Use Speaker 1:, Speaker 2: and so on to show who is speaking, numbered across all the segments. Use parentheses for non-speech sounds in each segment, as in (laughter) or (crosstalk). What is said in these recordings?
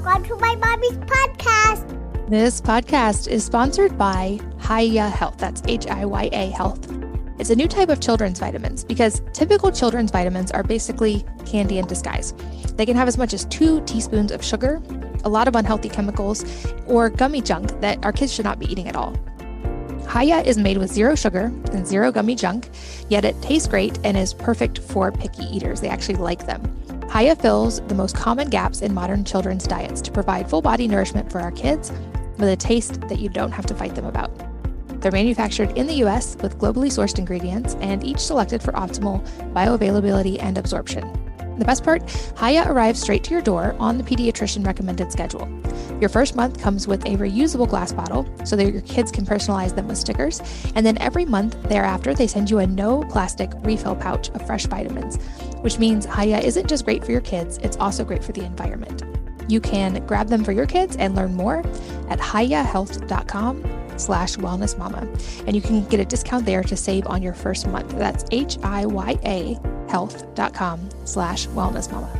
Speaker 1: Welcome to my mommy's podcast.
Speaker 2: This podcast is sponsored by Hiya Health. That's H I Y A Health. It's a new type of children's vitamins because typical children's vitamins are basically candy in disguise. They can have as much as two teaspoons of sugar, a lot of unhealthy chemicals, or gummy junk that our kids should not be eating at all. Hiya is made with zero sugar and zero gummy junk, yet it tastes great and is perfect for picky eaters. They actually like them. Hiya fills the most common gaps in modern children's diets to provide full body nourishment for our kids with a taste that you don't have to fight them about. They're manufactured in the US with globally sourced ingredients and each selected for optimal bioavailability and absorption. The best part, Hiya arrives straight to your door on the pediatrician recommended schedule. Your first month comes with a reusable glass bottle so that your kids can personalize them with stickers. And then every month thereafter, they send you a no plastic refill pouch of fresh vitamins, which means Hiya isn't just great for your kids, it's also great for the environment. You can grab them for your kids and learn more at hiyahealth.com slash wellness mama. And you can get a discount there to save on your first month. That's H-I-Y-A health.com slash wellness mama.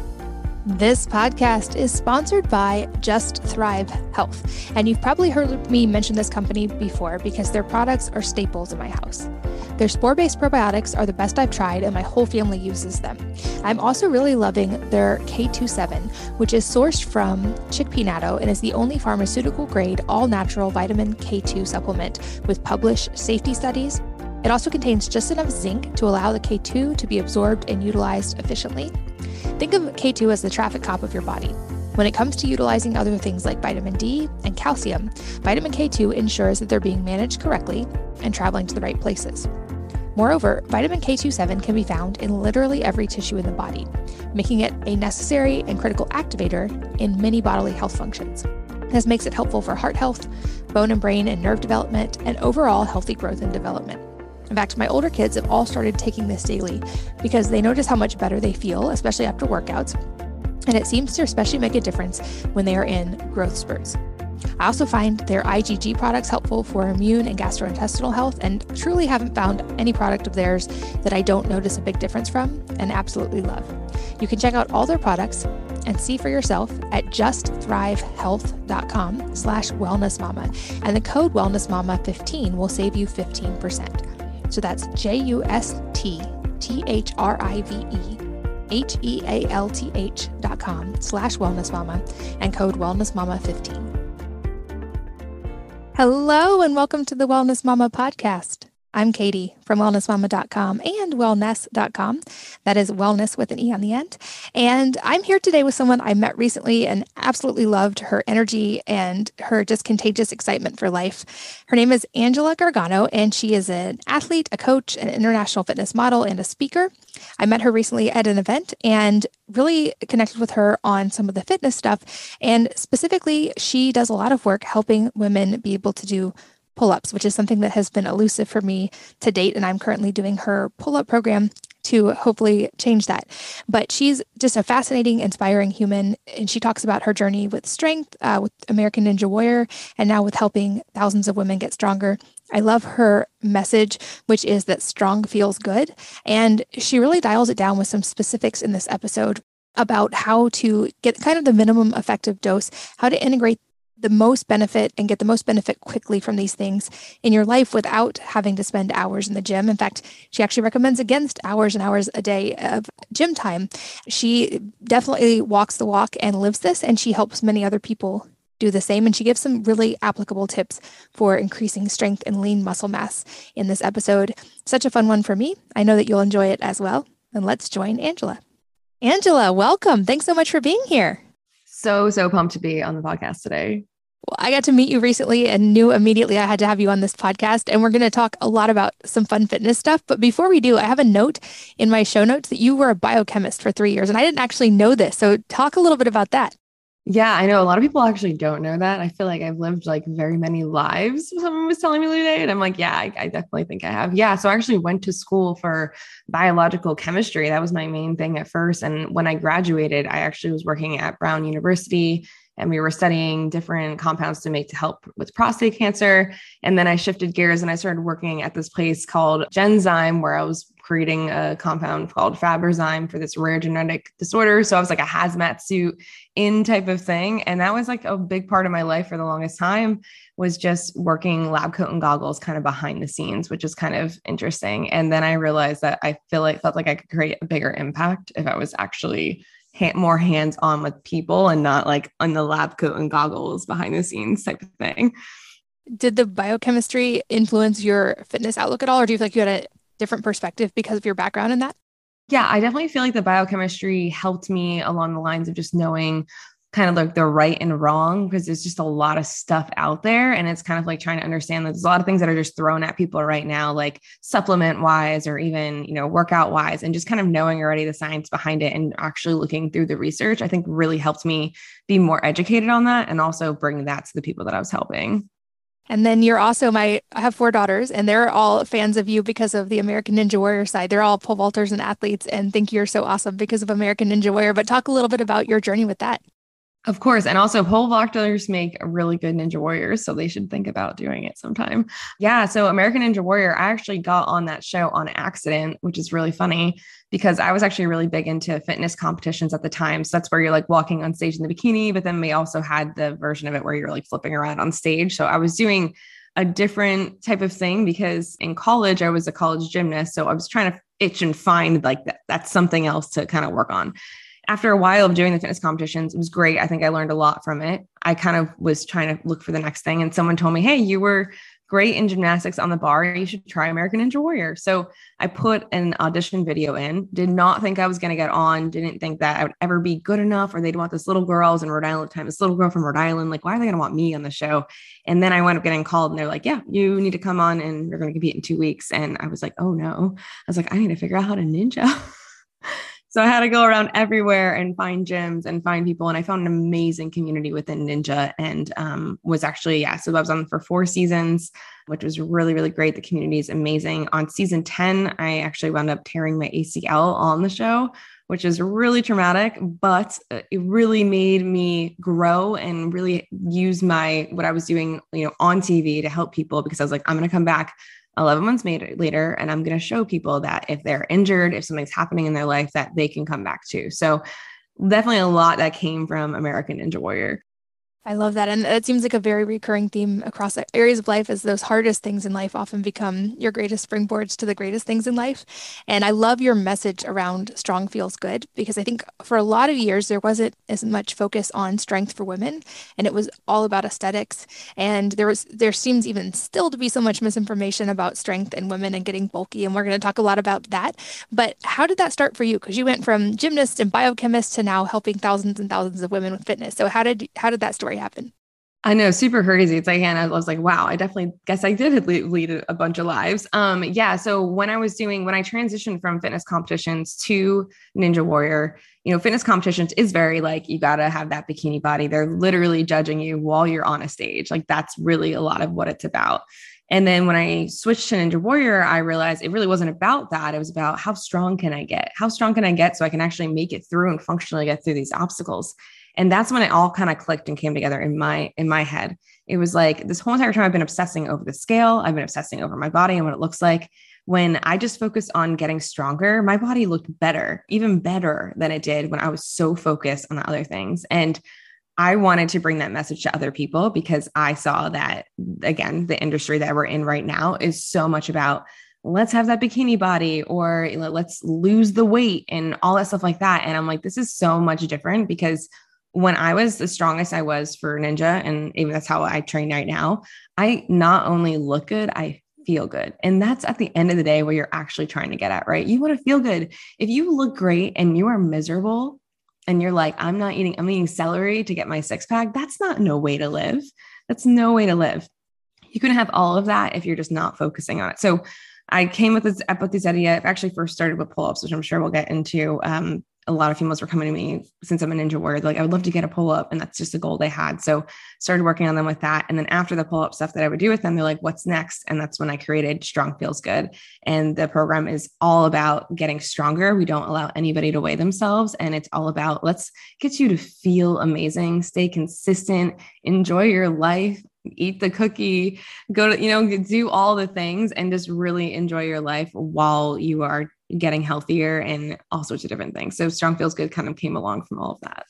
Speaker 2: This podcast is sponsored by Just Thrive Health. And you've probably heard me mention this company before because their products are staples in my house. Their spore based probiotics are the best I've tried, and my whole family uses them. I'm also really loving their K27, which is sourced from chickpea natto and is the only pharmaceutical grade all natural vitamin K2 supplement with published safety studies. It also contains just enough zinc to allow the K2 to be absorbed and utilized efficiently. Think of K2 as the traffic cop of your body. When it comes to utilizing other things like vitamin D and calcium, vitamin K2 ensures that they're being managed correctly and traveling to the right places. Moreover, vitamin K27 can be found in literally every tissue in the body, making it a necessary and critical activator in many bodily health functions. This makes it helpful for heart health, bone and brain and nerve development, and overall healthy growth and development. In fact, my older kids have all started taking this daily because they notice how much better they feel, especially after workouts. And it seems to especially make a difference when they are in growth spurts. I also find their IgG products helpful for immune and gastrointestinal health, and truly haven't found any product of theirs that I don't notice a big difference from and absolutely love. You can check out all their products and see for yourself at justthrivehealth.com slash wellnessmama, and the code wellnessmama15 will save you 15%. So that's J-U-S-T-T-H-R-I-V-E H-E-A-L-T-H dot com slash wellness mama and code wellness mama 15. Hello and welcome to the Wellness Mama podcast. I'm Katie from wellnessmama.com and wellnesse.com. That is wellness with an E on the end. And I'm here today with someone I met recently and absolutely loved her energy and her just contagious excitement for life. Her name is Angela Gargano, and she is an athlete, a coach, an international fitness model, and a speaker. I met her recently at an event and really connected with her on some of the fitness stuff. And specifically, she does a lot of work helping women be able to do pull ups, which is something that has been elusive for me to date. And I'm currently doing her pull up program to hopefully change that. But she's just a fascinating, inspiring human. And she talks about her journey with strength, uh, with American Ninja Warrior, and now with helping thousands of women get stronger. I love her message, which is that strong feels good. And she really dials it down with some specifics in this episode about how to get kind of the minimum effective dose, how to integrate the most benefit and get the most benefit quickly from these things in your life without having to spend hours in the gym. In fact, she actually recommends against hours and hours a day of gym time. She definitely walks the walk and lives this, and she helps many other people do the same. And she gives some really applicable tips for increasing strength and lean muscle mass in this episode. Such a fun one for me. I know that you'll enjoy it as well. And let's join Angela. Angela, welcome. Thanks so much for being here
Speaker 3: so, so pumped to be on the podcast today.
Speaker 2: Well, I got to meet you recently and knew immediately I had to have you on this podcast. And we're going to talk a lot about some fun fitness stuff. But before we do, I have a note in my show notes that you were a biochemist for three years. And I didn't actually know this. So talk a little bit about that.
Speaker 3: Yeah, I know a lot of people actually don't know that. I feel like I've lived like very many lives. Someone was telling me the other day, and I'm like, yeah, I, I, definitely think I have. Yeah, so I actually went to school for biological chemistry. That was my main thing at first. And when I graduated, I actually was working at Brown University and we were studying different compounds to make to help with prostate cancer. And then I shifted gears and I started working at this place called Genzyme, where I was creating a compound called Fabrazyme for this rare genetic disorder. So I was like a hazmat suit in type of thing. And that was like a big part of my life for the longest time was just working lab coat and goggles kind of behind the scenes, which is kind of interesting. And then I realized that I feel like felt like I could create a bigger impact if I was actually ha- more hands on with people and not like on the lab coat and goggles behind the scenes type of thing.
Speaker 2: Did the biochemistry influence your fitness outlook at all, or do you feel like you had a different perspective because of your background in that?
Speaker 3: Yeah, I definitely feel like the biochemistry helped me along the lines of just knowing kind of like the right and wrong because there's just a lot of stuff out there and it's kind of like trying to understand that there's a lot of things that are just thrown at people right now like supplement wise or even you know workout wise and just kind of knowing already the science behind it and actually looking through the research i think really helped me be more educated on that and also bring that to the people that i was helping
Speaker 2: and then you're also my, I have four daughters, and they're all fans of you because of the American Ninja Warrior side. They're all pole vaulters and athletes and think you're so awesome because of American Ninja Warrior. But talk a little bit about your journey with that.
Speaker 3: Of course. And also, pole vaulters make really good Ninja Warriors. So they should think about doing it sometime. Yeah. So, American Ninja Warrior, I actually got on that show on accident, which is really funny because I was actually really big into fitness competitions at the time. So, that's where you're like walking on stage in the bikini. But then we also had the version of it where you're like flipping around on stage. So, I was doing a different type of thing because in college, I was a college gymnast. So, I was trying to itch and find like that, that's something else to kind of work on after a while of doing the fitness competitions, it was great. I think I learned a lot from it. I kind of was trying to look for the next thing, and someone told me, Hey, you were great in gymnastics on the bar. You should try American Ninja Warrior. So I put an audition video in, did not think I was going to get on, didn't think that I would ever be good enough, or they'd want this little girl. I was in Rhode Island time, this little girl from Rhode Island. Like, why are they going to want me on the show? And then I wound up getting called and they're like, yeah, you need to come on and you're going to compete in two weeks. And I was like, oh no. I was like, I need to figure out how to ninja. (laughs) So I had to go around everywhere and find gyms and find people. And I found an amazing community within Ninja and um, was actually, yeah, so I was on for four seasons, which was really, really great. The community is amazing. On season 10, I actually wound up tearing my ACL on the show, which is really traumatic, but it really made me grow and really use my what I was doing, you know, on TV to help people because I was like, I'm going to come back 11 months later and i'm going to show people that if they're injured if something's happening in their life that they can come back to so definitely a lot that came from american ninja warrior
Speaker 2: I love that. And it seems like a very recurring theme across areas of life as those hardest things in life often become your greatest springboards to the greatest things in life. And I love your message around strong feels good because I think for a lot of years there wasn't as much focus on strength for women and it was all about aesthetics. And there was there seems even still to be so much misinformation about strength in women and getting bulky. And we're going to talk a lot about that. But how did that start for you? Because you went from gymnast and biochemist to now helping thousands and thousands of women with fitness. So how did how did that story happen?
Speaker 3: I know, super crazy. It's like, and I was like, wow, I definitely guess I did (laughs) lead a bunch of lives. Um, yeah. So when I was doing, when I transitioned from fitness competitions to Ninja Warrior, you know, fitness competitions is very like, you got to have that bikini body. They're literally judging you while you're on a stage. Like, that's really a lot of what it's about. And then when I switched to Ninja Warrior, I realized it really wasn't about that. It was about how strong can I get? How strong can I get so I can actually make it through and functionally get through these obstacles? And that's when it all kind of clicked and came together in my in my head. It was like this whole entire time i've been obsessing over the scale i've been obsessing over my body and what it looks like. When i just focused on getting stronger my body looked better even better than it did when i was so focused on the other things. And I wanted to bring that message to other people because I saw that, again, the industry that we're in right now is so much about let's have that bikini body or let's lose the weight and all that stuff like that. And I'm like, this is so much different because when I was the strongest I was for Ninja, and even that's how I train right now, I not only look good, I feel good. And that's at the end of the day where you're actually trying to get at, right? You want to feel good. If you look great and you are miserable and you're like, I'm not eating, I'm eating celery to get my six pack, that's not no way to live. That's no way to live. You can have all of that if you're just not focusing on it. So I came with this with this idea. I've actually first started with pull-ups, which I'm sure we'll get into um, a lot of females were coming to me since I'm a ninja warrior. Like, I would love to get a pull up. And that's just a goal they had. So started working on them with that. And then after the pull up stuff that I would do with them, they're like, what's next? And that's when I created Strong Feels Good. And the program is all about getting stronger. We don't allow anybody to weigh themselves. And it's all about let's get you to feel amazing, stay consistent, enjoy your life, eat the cookie, go to, you know, do all the things and just really enjoy your life while you are getting healthier and all sorts of different things. So Strong Feels Good kind of came along from all of that.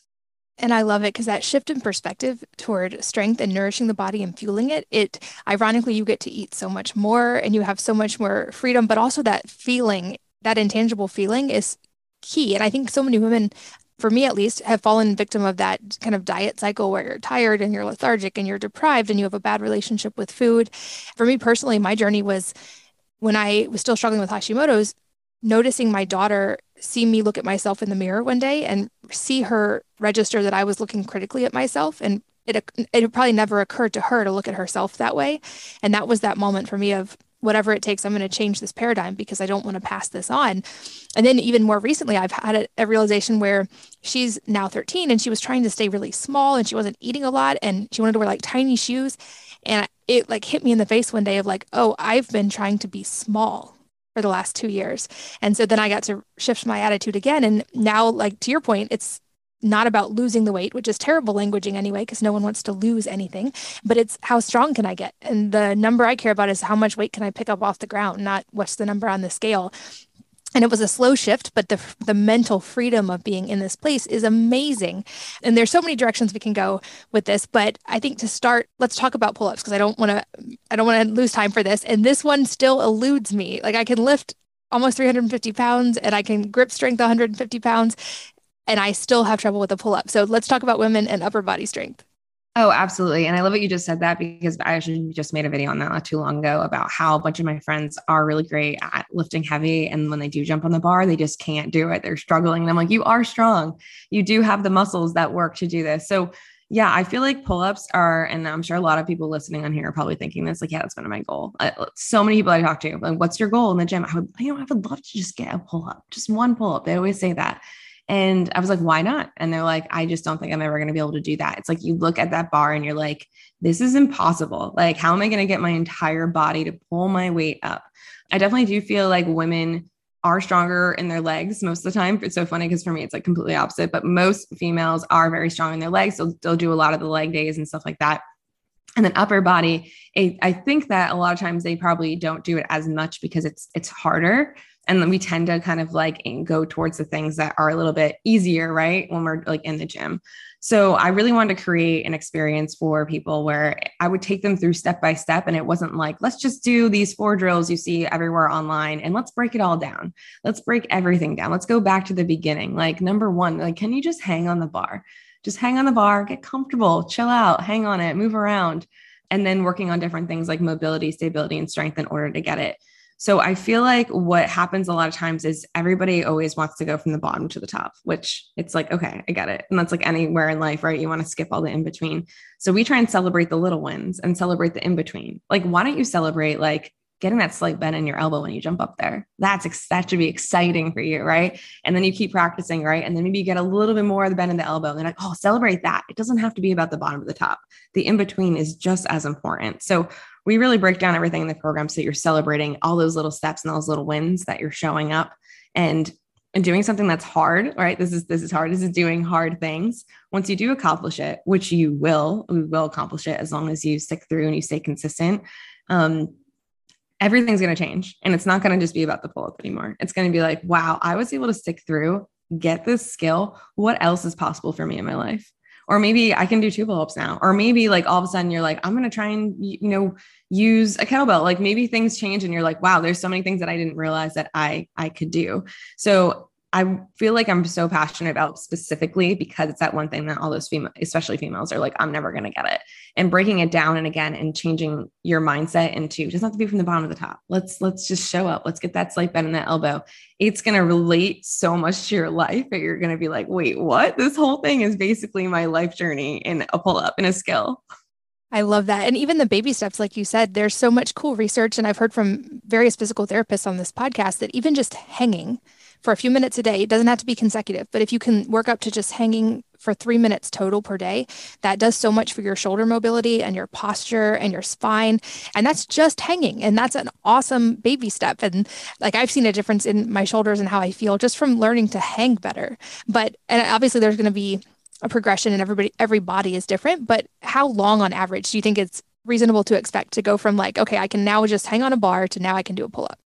Speaker 2: And I love it because that shift in perspective toward strength and nourishing the body and fueling it, it ironically, you get to eat so much more and you have so much more freedom, but also that feeling, that intangible feeling is key. And I think so many women, for me at least, have fallen victim of that kind of diet cycle where you're tired and you're lethargic and you're deprived and you have a bad relationship with food. For me personally, my journey was when I was still struggling with Hashimoto's, noticing my daughter see me look at myself in the mirror one day and see her register that I was looking critically at myself and it it probably never occurred to her to look at herself that way and that was that moment for me of whatever it takes i'm going to change this paradigm because i don't want to pass this on and then even more recently i've had a, a, realization where she's now 13 and she was trying to stay really small and she wasn't eating a lot and she wanted to wear like tiny shoes and it like hit me in the face one day of like oh i've been trying to be small for the last two years. And so then I got to shift my attitude again. And now, like to your point, it's not about losing the weight, which is terrible languaging anyway, because no one wants to lose anything, but it's how strong can I get? And the number I care about is how much weight can I pick up off the ground, not what's the number on the scale. And it was a slow shift but the the mental freedom of being in this place is amazing. And there's so many directions we can go with this but i think to start let's talk about pull-ups because i don't want to i don't want to lose time for this. And this one still eludes me. Like i can lift almost 350 pounds and i can grip strength 150 pounds and i still have trouble with the pull-up so let's talk about women and upper body strength
Speaker 3: Oh, absolutely. And I love that you just said that because I actually just made a video on that not too long ago about how a bunch of my friends are really great at lifting heavy. And when they do jump on the bar, they just can't do it. They're struggling. And I'm like, you are strong. You do have the muscles that work to do this. So, yeah, I feel like pull ups are, and I'm sure a lot of people listening on here are probably thinking this, like, yeah, that's been my goal. Uh, uh, so many people I talk to, like, what's your goal in the gym? I would, you know, I would love to just get a pull up, just one pull up. They always say that. And I was like, why not? And they're like, I just don't think I'm ever going to be able to do that. It's like you look at that bar and you're like, this is impossible. Like, how am I going to get my entire body to pull my weight up? I definitely do feel like women are stronger in their legs most of the time. It's so funny because for me, it's like completely opposite, but most females are very strong in their legs. So they'll do a lot of the leg days and stuff like that. And then upper body, I think that a lot of times they probably don't do it as much because it's it's harder and then we tend to kind of like go towards the things that are a little bit easier right when we're like in the gym. So i really wanted to create an experience for people where i would take them through step by step and it wasn't like let's just do these four drills you see everywhere online and let's break it all down. Let's break everything down. Let's go back to the beginning. Like number one like can you just hang on the bar? Just hang on the bar get comfortable chill out hang on it move around. And then working on different things like mobility stability and strength in order to get it so I feel like what happens a lot of times is everybody always wants to go from the bottom to the top, which it's like, okay, I get it. And that's like anywhere in life, right? You want to skip all the in between. So we try and celebrate the little wins and celebrate the in between. Like, why don't you celebrate like getting that slight bend in your elbow when you jump up there? That's ex- that should be exciting for you, right? And then you keep practicing, right? And then maybe you get a little bit more of the bend in the elbow. And they're like, oh, celebrate that. It doesn't have to be about the bottom of the top. The in between is just as important. So we really break down everything in the program so you're celebrating all those little steps and those little wins that you're showing up and and doing something that's hard right? This is this is hard. This is doing hard things. Once you do accomplish it which you will we will accomplish it as long as you stick through and you stay consistent um, everything's going to change. And it's not going to just be about the pull up anymore. It's going to be like wow i was able to stick through get this skill. What else is possible for me in my life or maybe I can do two pull ups now. Or maybe like all of a sudden you're like, I'm going to try and, you know, use a kettlebell. Like maybe things change and you're like, wow, there's so many things that I didn't realize that I, I could do. So I feel like I'm so passionate about specifically because it's that one thing that all those female, especially females, are like, I'm never going to get it. And breaking it down and again and changing your mindset into just not to be from the bottom of the top. Let's let's just show up. Let's get that slight bend in the elbow. It's going to relate so much to your life that you're going to be like, wait, what? This whole thing is basically my life journey in a pull up and a skill.
Speaker 2: I love that. And even the baby steps, like you said, there's so much cool research. And I've heard from various physical therapists on this podcast that even just hanging for a few minutes a day. It doesn't have to be consecutive, but if you can work up to just hanging for three minutes total per day, that does so much for your shoulder mobility and your posture and your spine. And that's just hanging. And that's an awesome baby step. And like I've seen a difference in my shoulders and how I feel just from learning to hang better. But, and obviously there's going to be a progression and everybody, every body is different. But how long on average do you think it's reasonable to expect to go from like, okay, I can now just hang on a bar to now I can do a pull up?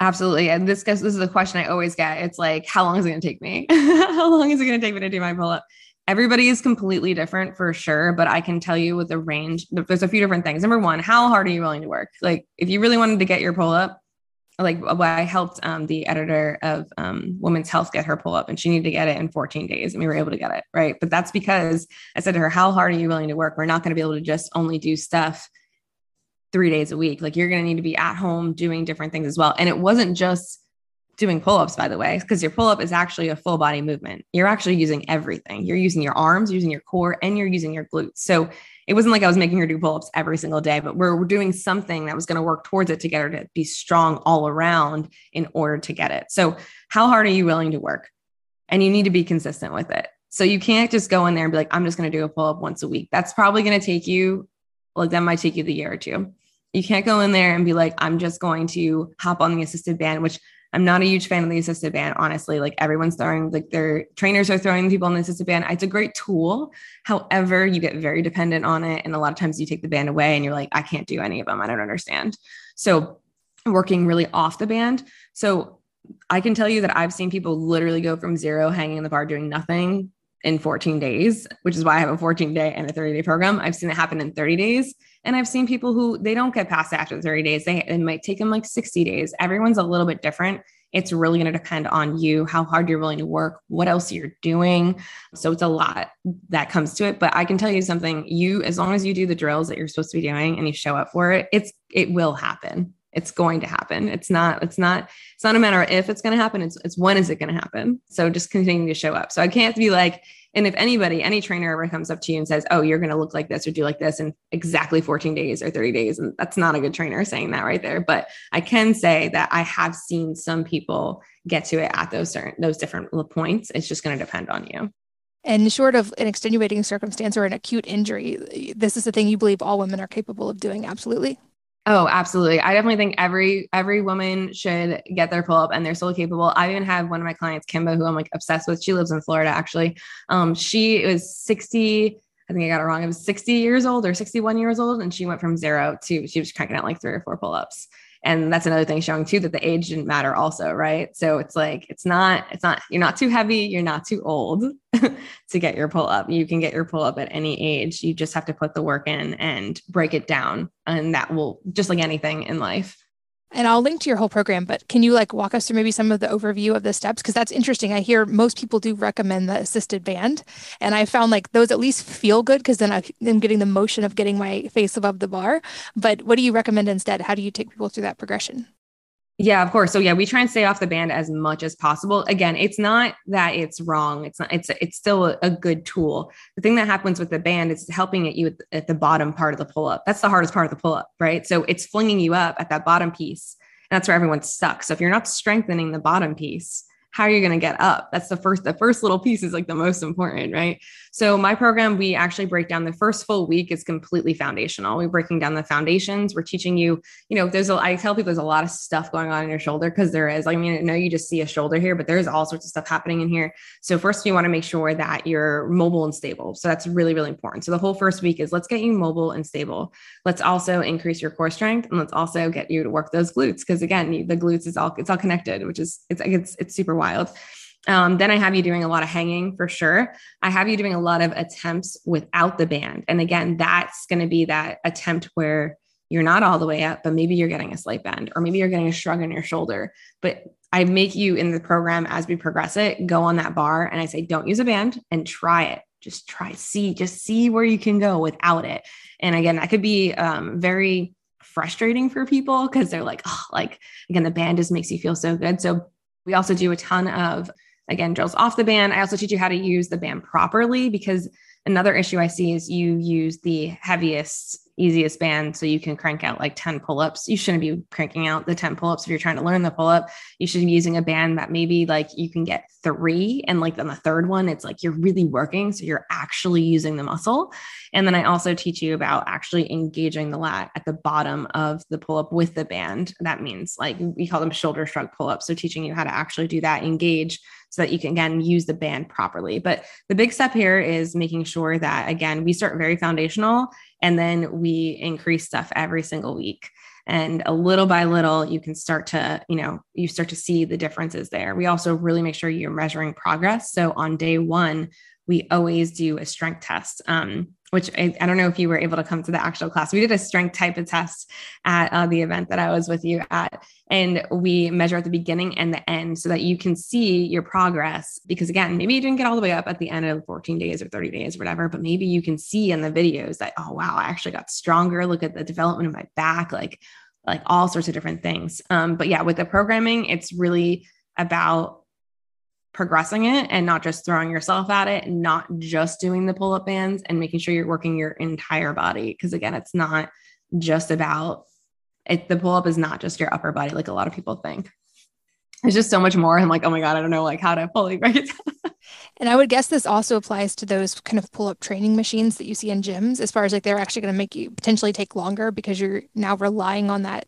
Speaker 3: Absolutely. And this this is a question I always get. It's like, how long is it going to take me? (laughs) how long is it going to take me to do my pull up? Everybody is completely different for sure, but I can tell you with the range, there's a few different things. Number one, how hard are you willing to work? Like, if you really wanted to get your pull up, like I helped um, the editor of um, Women's Health get her pull up, and she needed to get it in 14 days, and we were able to get it right. But that's because I said to her, "How hard are you willing to work? We're not going to be able to just only do stuff three days a week. Like you're going to need to be at home doing different things as well." And it wasn't just doing pull-ups by the way because your pull-up is actually a full body movement. You're actually using everything. You're using your arms using your core and you're using your glutes. So it wasn't like i was making her do pull-ups every single day but we're, we're doing something that was going to work towards it to get her to be strong all around in order to get it. So how hard are you willing to work? And you need to be consistent with it. So you can't just go in there and be like i'm just going to do a pull-up once a week. That's probably going to take you like that might take you the year or two you can't go in there and be like i'm just going to hop on the assisted band which I'm not a huge fan of the assisted band, honestly. Like everyone's throwing, like their trainers are throwing people on the assisted band. It's a great tool. However, you get very dependent on it. And a lot of times you take the band away and you're like, I can't do any of them. I don't understand. So working really off the band. So I can tell you that I've seen people literally go from zero hanging in the bar doing nothing in 14 days, which is why I have a 14 day and a 30 day program. I've seen it happen in 30 days. And I've seen people who they don't get past after 30 days. They it might take them like 60 days. Everyone's a little bit different. It's really going to depend on you, how hard you're willing to work, what else you're doing. So it's a lot that comes to it. But I can tell you something, you as long as you do the drills that you're supposed to be doing and you show up for it, it's it will happen. It's going to happen. It's not, it's not, it's not a matter of if it's going to happen. It's it's when is it going to happen. So just continue to show up. So I can't be like, and if anybody, any trainer ever comes up to you and says, Oh, you're going to look like this or do like this in exactly 14 days or 30 days, and that's not a good trainer saying that right there. But I can say that I have seen some people get to it at those certain, those different points. It's just going to depend on you.
Speaker 2: And short of an extenuating circumstance or an acute injury, this is the thing you believe all women are capable of doing. Absolutely.
Speaker 3: Oh, absolutely. I definitely think every every woman should get their pull up and they're so capable. I even have one of my clients, Kimba, who I'm like obsessed with. She lives in Florida actually. Um, she was 60, I think I got it wrong. It was 60 years old or 61 years old, and she went from zero to she was cranking out like three or four pull-ups and that's another thing showing too that the age didn't matter also right? So it's like it's not it's not you're not too heavy you're not too old (laughs) to get your pull up. You can get your pull up at any age. You just have to put the work in and break it down. And that will just like anything in life
Speaker 2: and I'll link to your whole program, but can you like walk us through maybe some of the overview of the steps? Because that's interesting. I hear most people do recommend the assisted band. And I found like those at least feel good because then I'm getting the motion of getting my face above the bar. But what do you recommend instead? How do you take people through that progression?
Speaker 3: Yeah, of course. So yeah, we try and stay off the band as much as possible. Again, it's not that it's wrong. It's not. It's it's still a, good tool. The thing that happens with the band is helping at you at, at the bottom part of the pull up. That's the hardest part of the pull up, right? So it's flinging you up at that bottom piece, and that's where everyone sucks. So if you're not strengthening the bottom piece, how are you going to get up that's the first the first little piece is like the most important right so my program we actually break down the first full week is completely foundational. We're breaking down the foundations. We're teaching you you know there's a i tell people there's a lot of stuff going on in your shoulder because there is. I mean i know you just see a shoulder here but there's all sorts of stuff happening in here. So first you want to make sure that you're mobile and stable. So that's really really important. So the whole first week is let's get you mobile and stable. Let's also increase your core strength and let's also get you to work those glutes because again the glutes is all it's all connected which is it's it's it's super wild. Um, then I have you doing a lot of hanging for sure. I have you doing a lot of attempts without the band. And again, that's going to be that attempt where you're not all the way up, but maybe you're getting a slight bend or maybe you're getting a shrug on your shoulder. But I make you in the program as we progress it, go on that bar and I say, don't use a band and try it. Just try, see, just see where you can go without it. And again, that could be um, very frustrating for people because they're like, oh, like, again, the band just makes you feel so good. So we also do a ton of, again, drills off the band. I also teach you how to use the band properly because another issue I see is you use the heaviest easiest band so you can crank out like 10 pull-ups. You shouldn't be cranking out the 10 pull-ups if you're trying to learn the pull-up. You should be using a band that maybe like you can get three and like on the third one it's like you're really working so you're actually using the muscle. And then i also teach you about actually engaging the lat at the bottom of the pull-up with the band. That means like we call them shoulder shrug pull-ups. So teaching you how to actually do that engage so that you can again use the band properly. But the big step here is making sure that again, we start very foundational and then we increase stuff every single week. And a little by little you can start to you know you start to see the differences there. We also really make sure you're measuring progress. So on day one we always do a strength test um, which I, I, don't know if you were able to come to the actual class. We did a strength type of test at uh, the event that I was with you at. And we measure at the beginning and the end so that you can see your progress. Because again, maybe you didn't get all the way up at the end of 14 days or 30 days or whatever, but maybe you can see in the videos that, oh, wow, I actually got stronger. Look at the development of my back, like, like all sorts of different things. Um, but yeah, with the programming, it's really about progressing it and not just throwing yourself at it not just doing the pull up bands and making sure you're working your entire body. Because again, it's not just about it. The pull up is not just your upper body, like a lot of people think. It's just so much more. I'm like, oh my God, I don't know like how to fully break it (laughs)
Speaker 2: And I would guess this also applies to those kind of pull up training machines that you see in gyms, as far as like they're actually going to make you potentially take longer because you're now relying on that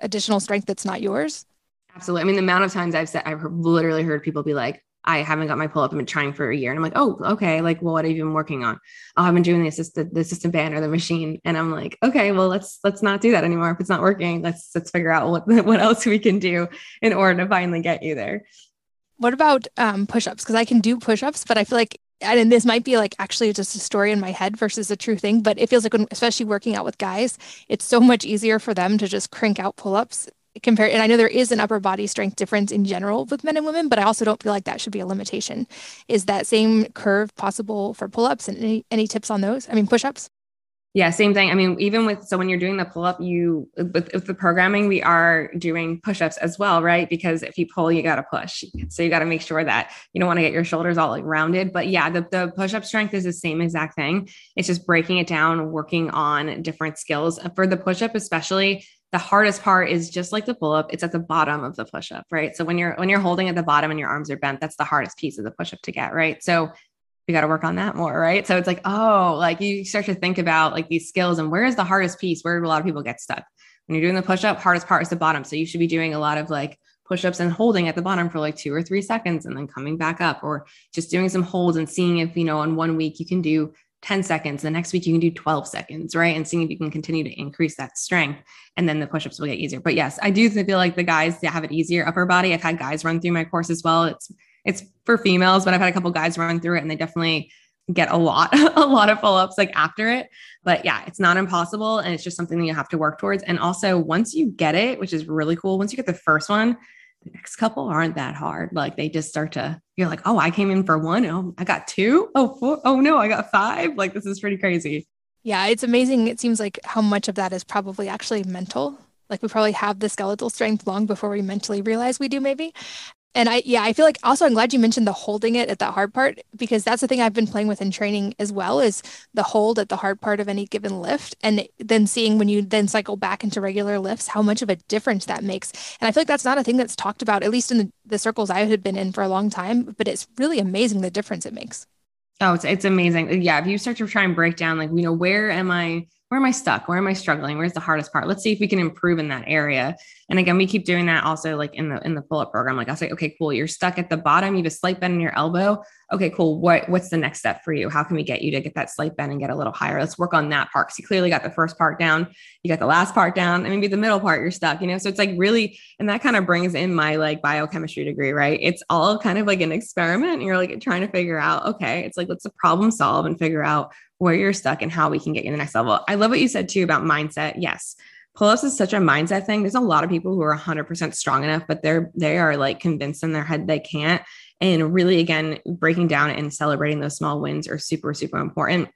Speaker 2: additional strength that's not yours.
Speaker 3: Absolutely. I mean, the amount of times I've said, I've literally heard people be like, I haven't got my pull up. I've been trying for a year. And I'm like, oh, okay. Like, well, what have you been working on? Oh, I've been doing the assistant, the assistant band or the machine. And I'm like, okay, well, let's, let's not do that anymore. If it's not working, let's, let's figure out what, (laughs) what else we can do in order to finally get you there.
Speaker 2: What about um, push-ups? Because I can do push-ups, but I feel like and this might be like actually just a story in my head versus a true thing, but it feels like when, especially working out with guys, it's so much easier for them to just crank out pull-ups compared and i know there is an upper body strength difference in general with men and women but i also don't feel like that should be a limitation. Is that same curve possible for pull-ups and any, any tips on those? I mean push-ups?
Speaker 3: Yeah same thing. I mean even with so when you're doing the pull-up you with, with the programming we are doing push-ups as well right? Because if you pull you got to push. So you got to make sure that you don't want to get your shoulders all like rounded. But yeah the, the push-up strength is the same exact thing. It's just breaking it down working on different skills. For the push-up especially the hardest part is just like the pull up it's at the bottom of the push up right? So when you're when you're holding at the bottom and your arms are bent that's the hardest piece of the push up to get right? So we got to work on that more right? So it's like oh like you start to think about like these skills and where is the hardest piece? Where do a lot of people get stuck? When you're doing the push up hardest part is the bottom. So you should be doing a lot of like push ups and holding at the bottom for like two or three seconds and then coming back up or just doing some holds and seeing if you know on one week you can do 10 seconds. The next week you can do 12 seconds, right? And seeing if you can continue to increase that strength. And then the push-ups will get easier. But yes, I do feel like the guys they have it easier upper body. I've had guys run through my course as well. It's it's for females, but I've had a couple guys run through it and they definitely get a lot, (laughs) a lot of pull-ups like after it. But yeah, it's not impossible. And it's just something that you have to work towards. And also once you get it, which is really cool, once you get the first one, the next couple aren't that hard. Like they just start to, you're like, oh, I came in for one. Oh, I got two. Oh, four. Oh no, I got five. Like this is pretty crazy.
Speaker 2: Yeah, it's amazing. It seems like how much of that is probably actually mental. Like we probably have the skeletal strength long before we mentally realize we do, maybe. And I, yeah, I feel like also I'm glad you mentioned the holding it at that hard part because that's the thing I've been playing with in training as well is the hold at the hard part of any given lift. And then seeing when you then cycle back into regular lifts, how much of a difference that makes. And I feel like that's not a thing that's talked about, at least in the, the circles I had been in for a long time, but it's really amazing the difference it makes.
Speaker 3: Oh, it's, it's amazing. Yeah. If you start to try and break down, like, you know, where am I where am I stuck? Where am I struggling? Where's the hardest part? Let's see if we can improve in that area. And again, we keep doing that also like in the in the pull-up program. Like I'll say, okay, cool, you're stuck at the bottom, you have a slight bend in your elbow. Okay, cool. What what's the next step for you? How can we get you to get that slight bend and get a little higher? Let's work on that part. Because you clearly got the first part down, you got the last part down, and maybe the middle part you're stuck, you know. So it's like really, and that kind of brings in my like biochemistry degree, right? It's all kind of like an experiment. You're like trying to figure out, okay, it's like let's problem solve and figure out where you're stuck and how we can get you to the next level. I love what you said too about mindset. Yes. Pull ups is such a mindset thing. There's a lot of people who are 100% strong enough, but they're, they are like convinced in their head they can't. And really, again, breaking down and celebrating those small wins are super, super important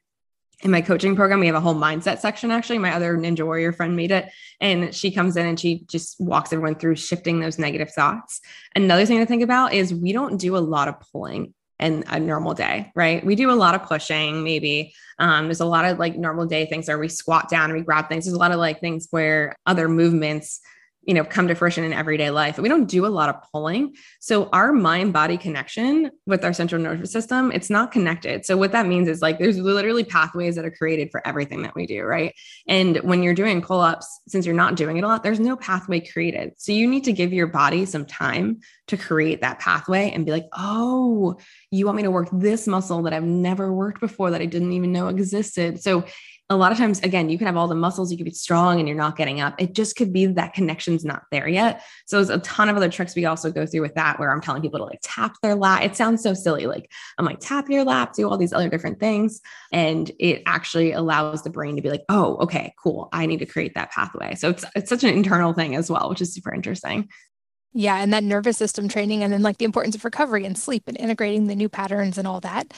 Speaker 3: in my coaching program, we have a whole mindset section. Actually, my other Ninja Warrior friend made it, and she comes in and she just walks everyone through shifting those negative thoughts. Another thing to think about is we don't do a lot of pulling in a normal day, right? We do a lot of pushing, maybe. Um, there's a lot of like normal day things where we squat down and we grab things. There's a lot of like things where other movements you know come to fruition in everyday life. We don't do a lot of pulling. So our mind body connection with our central nervous system it's not connected. So what that means is like there's literally pathways that are created for everything that we do right? And when you're doing pull-ups since you're not doing it a lot there's no pathway created. So you need to give your body some time to create that pathway and be like oh you want me to work this muscle that i've never worked before that i didn't even know existed. So a lot of times again you can have all the muscles you could be strong and you're not getting up. It just could be that connection's not there yet. So there's a ton of other tricks we also go through with that where i'm telling people to like tap their lap. It sounds so silly like i'm like tap your lap do all these other different things. And it actually allows the brain to be like oh okay cool. I need to create that pathway. So it's, it's such an internal thing as well which is super interesting.
Speaker 2: Yeah, and that nervous system training, and then like the importance of recovery and sleep and integrating the new patterns and all that.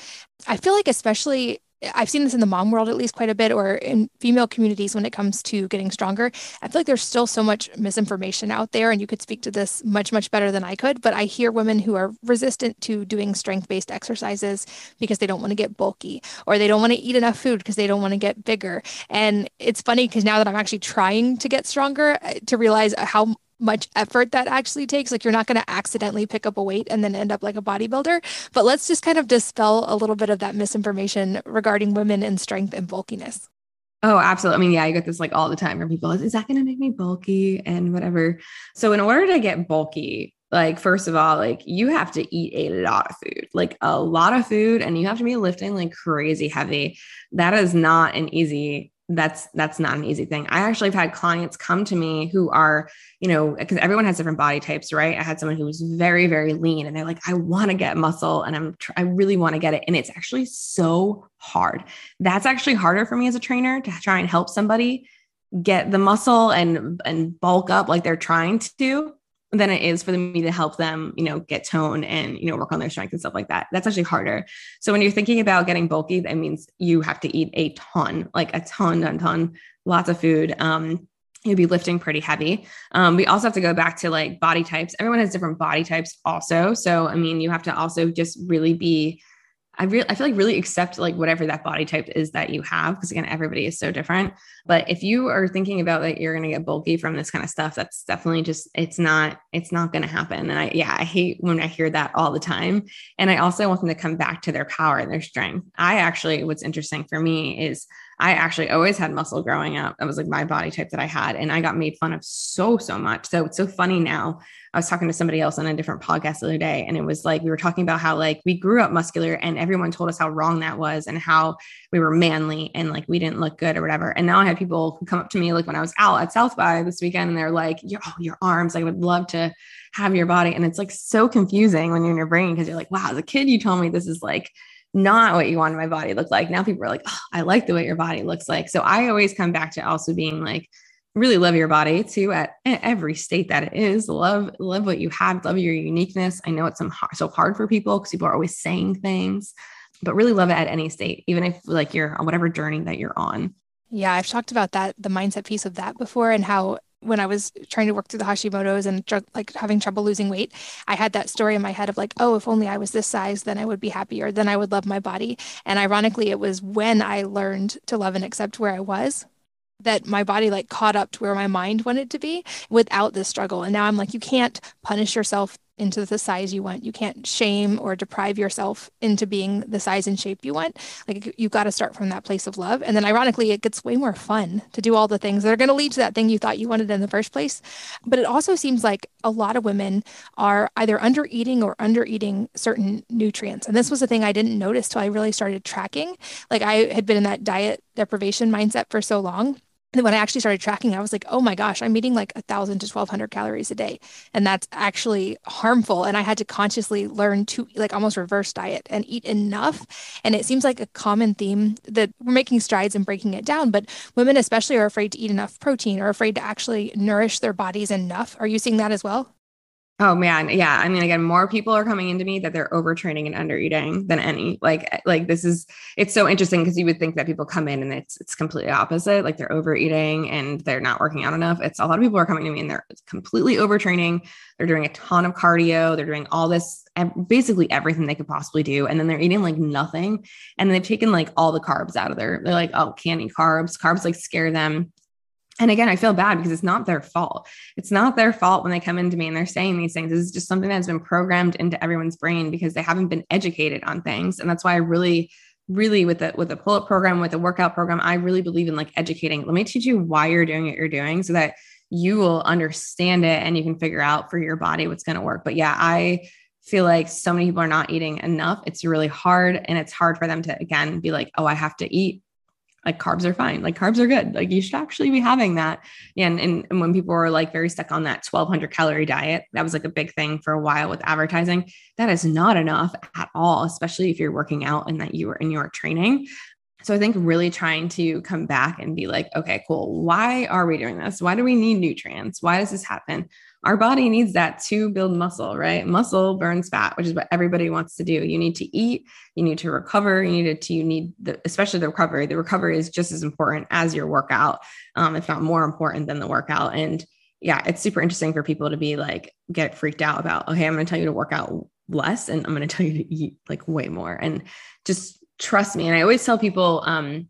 Speaker 2: I feel like, especially I've seen this in the mom world at least quite a bit, or in female communities when it comes to getting stronger. I feel like there's still so much misinformation out there, and you could speak to this much, much better than I could. But I hear women who are resistant to doing strength based exercises because they don't want to get bulky or they don't want to eat enough food because they don't want to get bigger. And it's funny because now that I'm actually trying to get stronger, uh, to realize how much effort that actually takes. Like you're not going to accidentally pick up a weight and then end up like a bodybuilder. But let's just kind of dispel a little bit of that misinformation regarding women and strength and bulkiness.
Speaker 3: Oh, absolutely. I mean, yeah, I get this like all the time from people. Is that going to make me bulky and whatever? So, in order to get bulky, like first of all, like you have to eat a lot of food, like a lot of food, and you have to be lifting like crazy heavy. That is not an easy that's that's not an easy thing. I actually have had clients come to me who are, you know, because everyone has different body types, right? I had someone who was very very lean and they're like I want to get muscle and I'm tr- I really want to get it and it's actually so hard. That's actually harder for me as a trainer to try and help somebody get the muscle and and bulk up like they're trying to do than it is for me to help them, you know, get tone and, you know, work on their strength and stuff like that. That's actually harder. So when you're thinking about getting bulky, that means you have to eat a ton, like a ton, ton, ton, lots of food. Um, you'll be lifting pretty heavy. Um, we also have to go back to like body types. Everyone has different body types also. So, I mean, you have to also just really be I really I feel like really accept like whatever that body type is that you have because again everybody is so different. But if you are thinking about that you're going to get bulky from this kind of stuff, that's definitely just it's not it's not going to happen. And I yeah I hate when I hear that all the time. And I also want them to come back to their power and their strength. I actually what's interesting for me is I actually always had muscle growing up. That was like my body type that I had. And I got made fun of so, so much. So it's so funny now. I was talking to somebody else on a different podcast the other day, and it was like we were talking about how like we grew up muscular and everyone told us how wrong that was and how we were manly and like we didn't look good or whatever. And now I have people who come up to me like when I was out at South by this weekend and they're like, oh, your arms, I would love to have your body. And it's like so confusing when you're in your brain because you're like, wow, as a kid, you told me this is like not what you wanted my body to look like. Now people are like, oh, I like the way your body looks like. So I always come back to also being like, really love your body too at every state that it is. Love, love what you have, love your uniqueness. I know it's some so hard for people because people are always saying things, but really love it at any state, even if like you're on whatever journey that you're on.
Speaker 2: Yeah, I've talked about that, the mindset piece of that before, and how when I was trying to work through the Hashimoto's and like having trouble losing weight, I had that story in my head of like, oh, if only I was this size, then I would be happier, then I would love my body. And ironically, it was when I learned to love and accept where I was that my body like caught up to where my mind wanted to be without this struggle. And now I'm like, you can't punish yourself into the size you want. You can't shame or deprive yourself into being the size and shape you want. Like you've got to start from that place of love. And then ironically, it gets way more fun to do all the things that are going to lead to that thing you thought you wanted in the first place. But it also seems like a lot of women are either under eating or under eating certain nutrients. And this was a thing I didn't notice till I really started tracking. Like I had been in that diet deprivation mindset for so long and when I actually started tracking, I was like, oh my gosh, I'm eating like a thousand to 1200 calories a day. And that's actually harmful. And I had to consciously learn to like almost reverse diet and eat enough. And it seems like a common theme that we're making strides and breaking it down. But women, especially, are afraid to eat enough protein or afraid to actually nourish their bodies enough. Are you seeing that as well?
Speaker 3: Oh man, yeah. I mean, again, more people are coming into me that they're overtraining and under eating than any. Like, eh, like this is it's so interesting because you would think that people come in and it's it's completely opposite. Like they're overeating and they're not working out enough. It's a lot of people are coming to me and they're completely overtraining. They're doing a ton of cardio. They're doing all this, basically everything they could possibly do, and then they're eating like nothing. And they've taken like all the carbs out of there. They're like, oh, can't eat carbs. Carbs like scare them and again, I feel bad because it's not their fault. It's not their fault when they come into me and they're saying these things. This is just something that's been programmed into everyone's brain because they haven't been educated on things. And that's why I really, really with the with the pull-up program, with the workout program, I really believe in like educating. Let me teach you why you're doing what you're doing so that you will understand it and you can figure out for your body what's going to work. But yeah, I feel like so many people are not eating enough. It's really hard. And it's hard for them to, again, be like, oh, I have to eat like carbs are fine. Like carbs are good. Like you should actually be having that. And, and, and when people were like very stuck on that 1200 calorie diet, that was like a big thing for a while with advertising. That is not enough at all, especially if you're working out and that you are in your training. So I think really trying to come back and be like, okay, cool. Why are we doing this? Why do we need nutrients? Why does this happen? Our body needs that to build muscle, right? Muscle burns fat, which is what everybody wants to do. You need to eat, you need to recover, you need to, you need the, especially the recovery. The recovery is just as important as your workout, um, if not more important than the workout. And yeah, it's super interesting for people to be like, get freaked out about, okay, I'm going to tell you to work out less and I'm going to tell you to eat like way more. And just trust me. And I always tell people, um,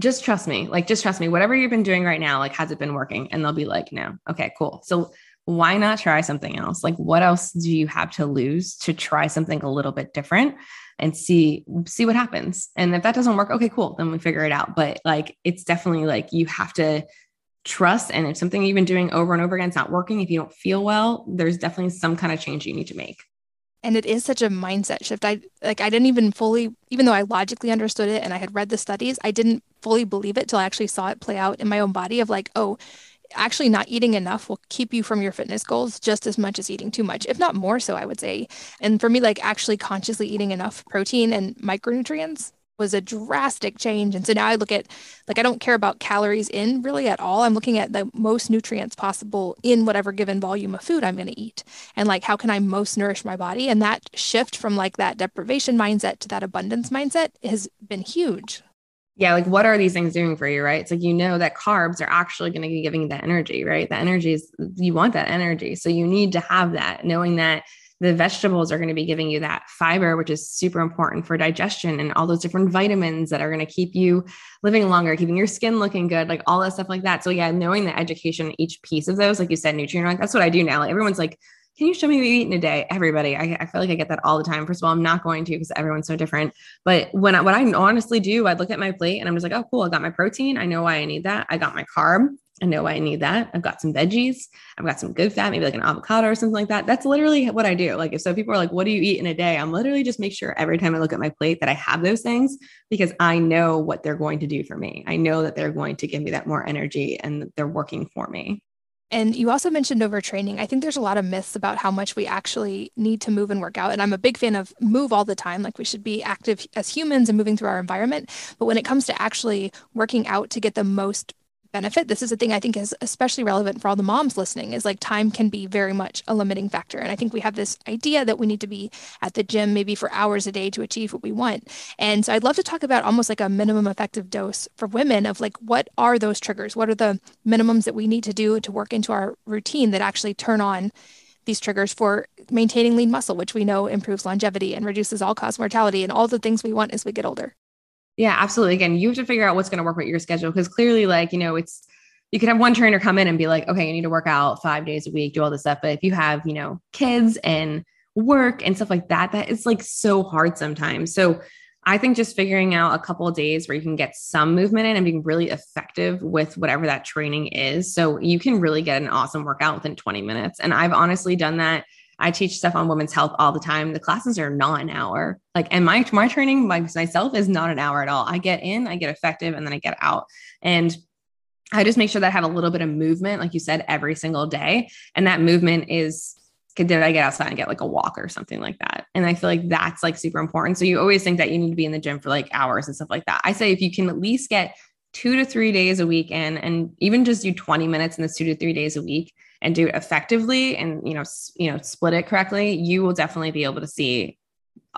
Speaker 3: just trust me, like, just trust me. Whatever you've been doing right now, like, has it been working? And they'll be like, no. Okay, cool. So why not try something else? Like what else do you have to lose to try something a little bit different and see see what happens? And if that doesn't work, okay, cool, then we figure it out. But like it's definitely like you have to trust and if something you've been doing over and over again is not working, if you don't feel well, there's definitely some kind of change you need to make
Speaker 2: and it is such a mindset shift i like i didn't even fully even though i logically understood it and i had read the studies i didn't fully believe it till i actually saw it play out in my own body of like oh actually not eating enough will keep you from your fitness goals just as much as eating too much, if not more so, I would say. And for me, like actually consciously eating enough protein and micronutrients was a drastic change. And so now I look at like I don't care about calories in really at all. I'm looking at the most nutrients possible in whatever given volume of food I'm going to eat. And like how can I most nourish my body? And that shift from like that deprivation mindset to that abundance mindset has been huge
Speaker 3: yeah, like what are these things doing for you, right? It's like you know that carbs are actually going to be giving you that energy, right? The energy is you want that energy. So you need to have that, knowing that the vegetables are going to be giving you that fiber, which is super important for digestion and all those different vitamins that are going to keep you living longer, keeping your skin looking good, like all that stuff like that. So yeah, knowing the education, each piece of those, like you said, nutrient, that's what I do now. Like everyone's like, can you show me what you eat in a day? Everybody, I, I feel like I get that all the time. First of all, I'm not going to because everyone's so different. But when I, what I honestly do, I look at my plate and I'm just like, oh, cool. I got my protein. I know why I need that. I got my carb. I know why I need that. I've got some veggies. I've got some good fat, maybe like an avocado or something like that. That's literally what I do. Like if so people are like, what do you eat in a day? I'm literally just make sure every time I look at my plate that I have those things because I know what they're going to do for me. I know that they're going to give me that more energy and they're working for me.
Speaker 2: And you also mentioned overtraining. I think there's a lot of myths about how much we actually need to move and work out. And I'm a big fan of move all the time. Like we should be active as humans and moving through our environment. But when it comes to actually working out to get the most benefit. This is a thing i think is especially relevant for all the moms listening is like time can be very much a limiting factor. And i think we have this idea that we need to be at the gym maybe for hours a day to achieve what we want. And so i'd love to talk about almost like a minimum effective dose for women of like what are those triggers? What are the minimums that we need to do to work into our routine that actually turn on these triggers for maintaining lean muscle, which we know improves longevity and reduces all cause mortality and all the things we want as we get older.
Speaker 3: Yeah, absolutely. Again, you have to figure out what's going to work with your schedule because clearly, like, you know, it's you could have one trainer come in and be like, okay, you need to work out five days a week, do all this stuff. But if you have, you know, kids and work and stuff like that, that is like so hard sometimes. So I think just figuring out a couple of days where you can get some movement in and being really effective with whatever that training is. So you can really get an awesome workout within 20 minutes. And I've honestly done that I teach stuff on women's health all the time. The classes are not an hour. Like, and my my training myself is not an hour at all. I get in, I get effective, and then I get out. And I just make sure that I have a little bit of movement, like you said, every single day. And that movement is did I get outside and get like a walk or something like that? And I feel like that's like super important. So you always think that you need to be in the gym for like hours and stuff like that. I say if you can at least get two to three days a week in and even just do 20 minutes in this two to three days a week, and do it effectively and you know you know split it correctly you will definitely be able to see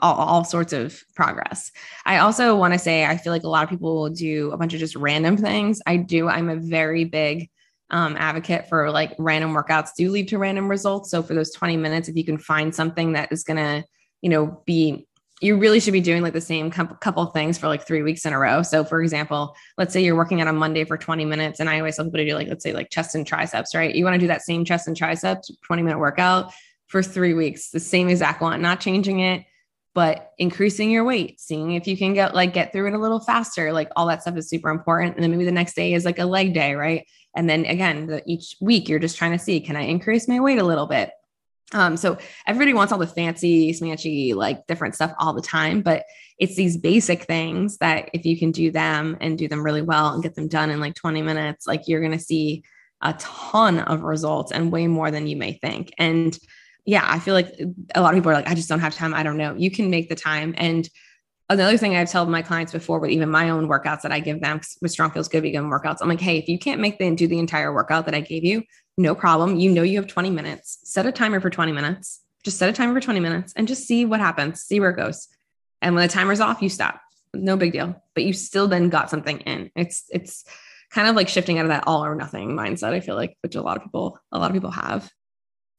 Speaker 3: all, all sorts of progress. I also want to say i feel like a lot of people will do a bunch of just random things. I do i'm a very big um, advocate for like random workouts do lead to random results. So for those 20 minutes if you can find something that is going to you know be you really should be doing like the same couple things for like three weeks in a row. So, for example, let's say you're working out on Monday for 20 minutes, and I always tell people to do like, let's say, like chest and triceps, right? You want to do that same chest and triceps 20 minute workout for three weeks, the same exact one, not changing it, but increasing your weight, seeing if you can get like get through it a little faster. Like all that stuff is super important. And then maybe the next day is like a leg day, right? And then again, the, each week you're just trying to see, can I increase my weight a little bit? Um, so everybody wants all the fancy, smanchy, like different stuff all the time, but it's these basic things that if you can do them and do them really well and get them done in like 20 minutes, like you're to see a ton of results and way more than you may think. And yeah, I feel like a lot of people are like, I just don't have time. I don't know. You can make the time. And another thing I've told my clients before, with even my own workouts that I give them with Strong Feels Good Vegan workouts, I'm like, hey, if you can't make the do the entire workout that I gave you, no problem. You know you have 20 minutes. Set a timer for 20 minutes. Just set a timer for 20 minutes and just see what happens, see where it goes. And when the timer's off, you stop. No big deal. But you still then got something in. It's it's kind of like shifting out of that all or nothing mindset, I feel like, which a lot of people, a lot of people have.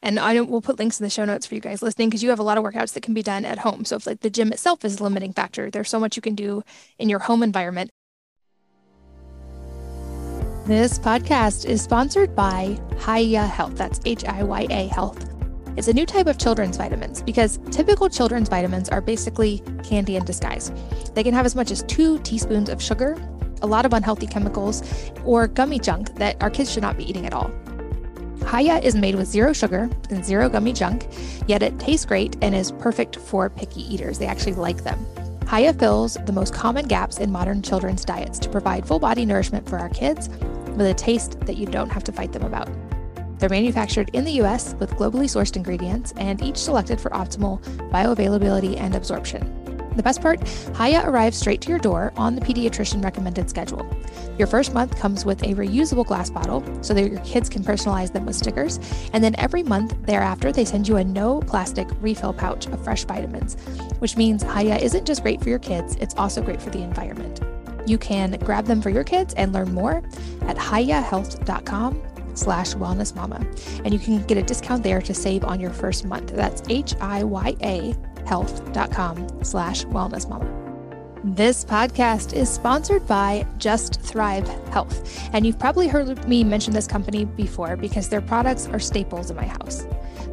Speaker 2: And I will put links in the show notes for you guys listening because you have a lot of workouts that can be done at home. So if like the gym itself is a limiting factor, there's so much you can do in your home environment. This podcast is sponsored by Hiya Health. That's H I Y A Health. It's a new type of children's vitamins because typical children's vitamins are basically candy in disguise. They can have as much as two teaspoons of sugar, a lot of unhealthy chemicals, or gummy junk that our kids should not be eating at all. Hiya is made with zero sugar and zero gummy junk, yet it tastes great and is perfect for picky eaters. They actually like them. Hiya fills the most common gaps in modern children's diets to provide full body nourishment for our kids with a taste that you don't have to fight them about. They're manufactured in the US with globally sourced ingredients and each selected for optimal bioavailability and absorption. The best part Hiya arrives straight to your door on the pediatrician recommended schedule. Your first month comes with a reusable glass bottle so that your kids can personalize them with stickers. And then every month thereafter, they send you a no plastic refill pouch of fresh vitamins, which means Hiya isn't just great for your kids, it's also great for the environment. You can grab them for your kids and learn more at hiyahealth.com slash wellness mama. And you can get a discount there to save on your first month. That's H-I-Y-A health.com slash wellness mama. This podcast is sponsored by Just Thrive Health. And you've probably heard me mention this company before because their products are staples in my house.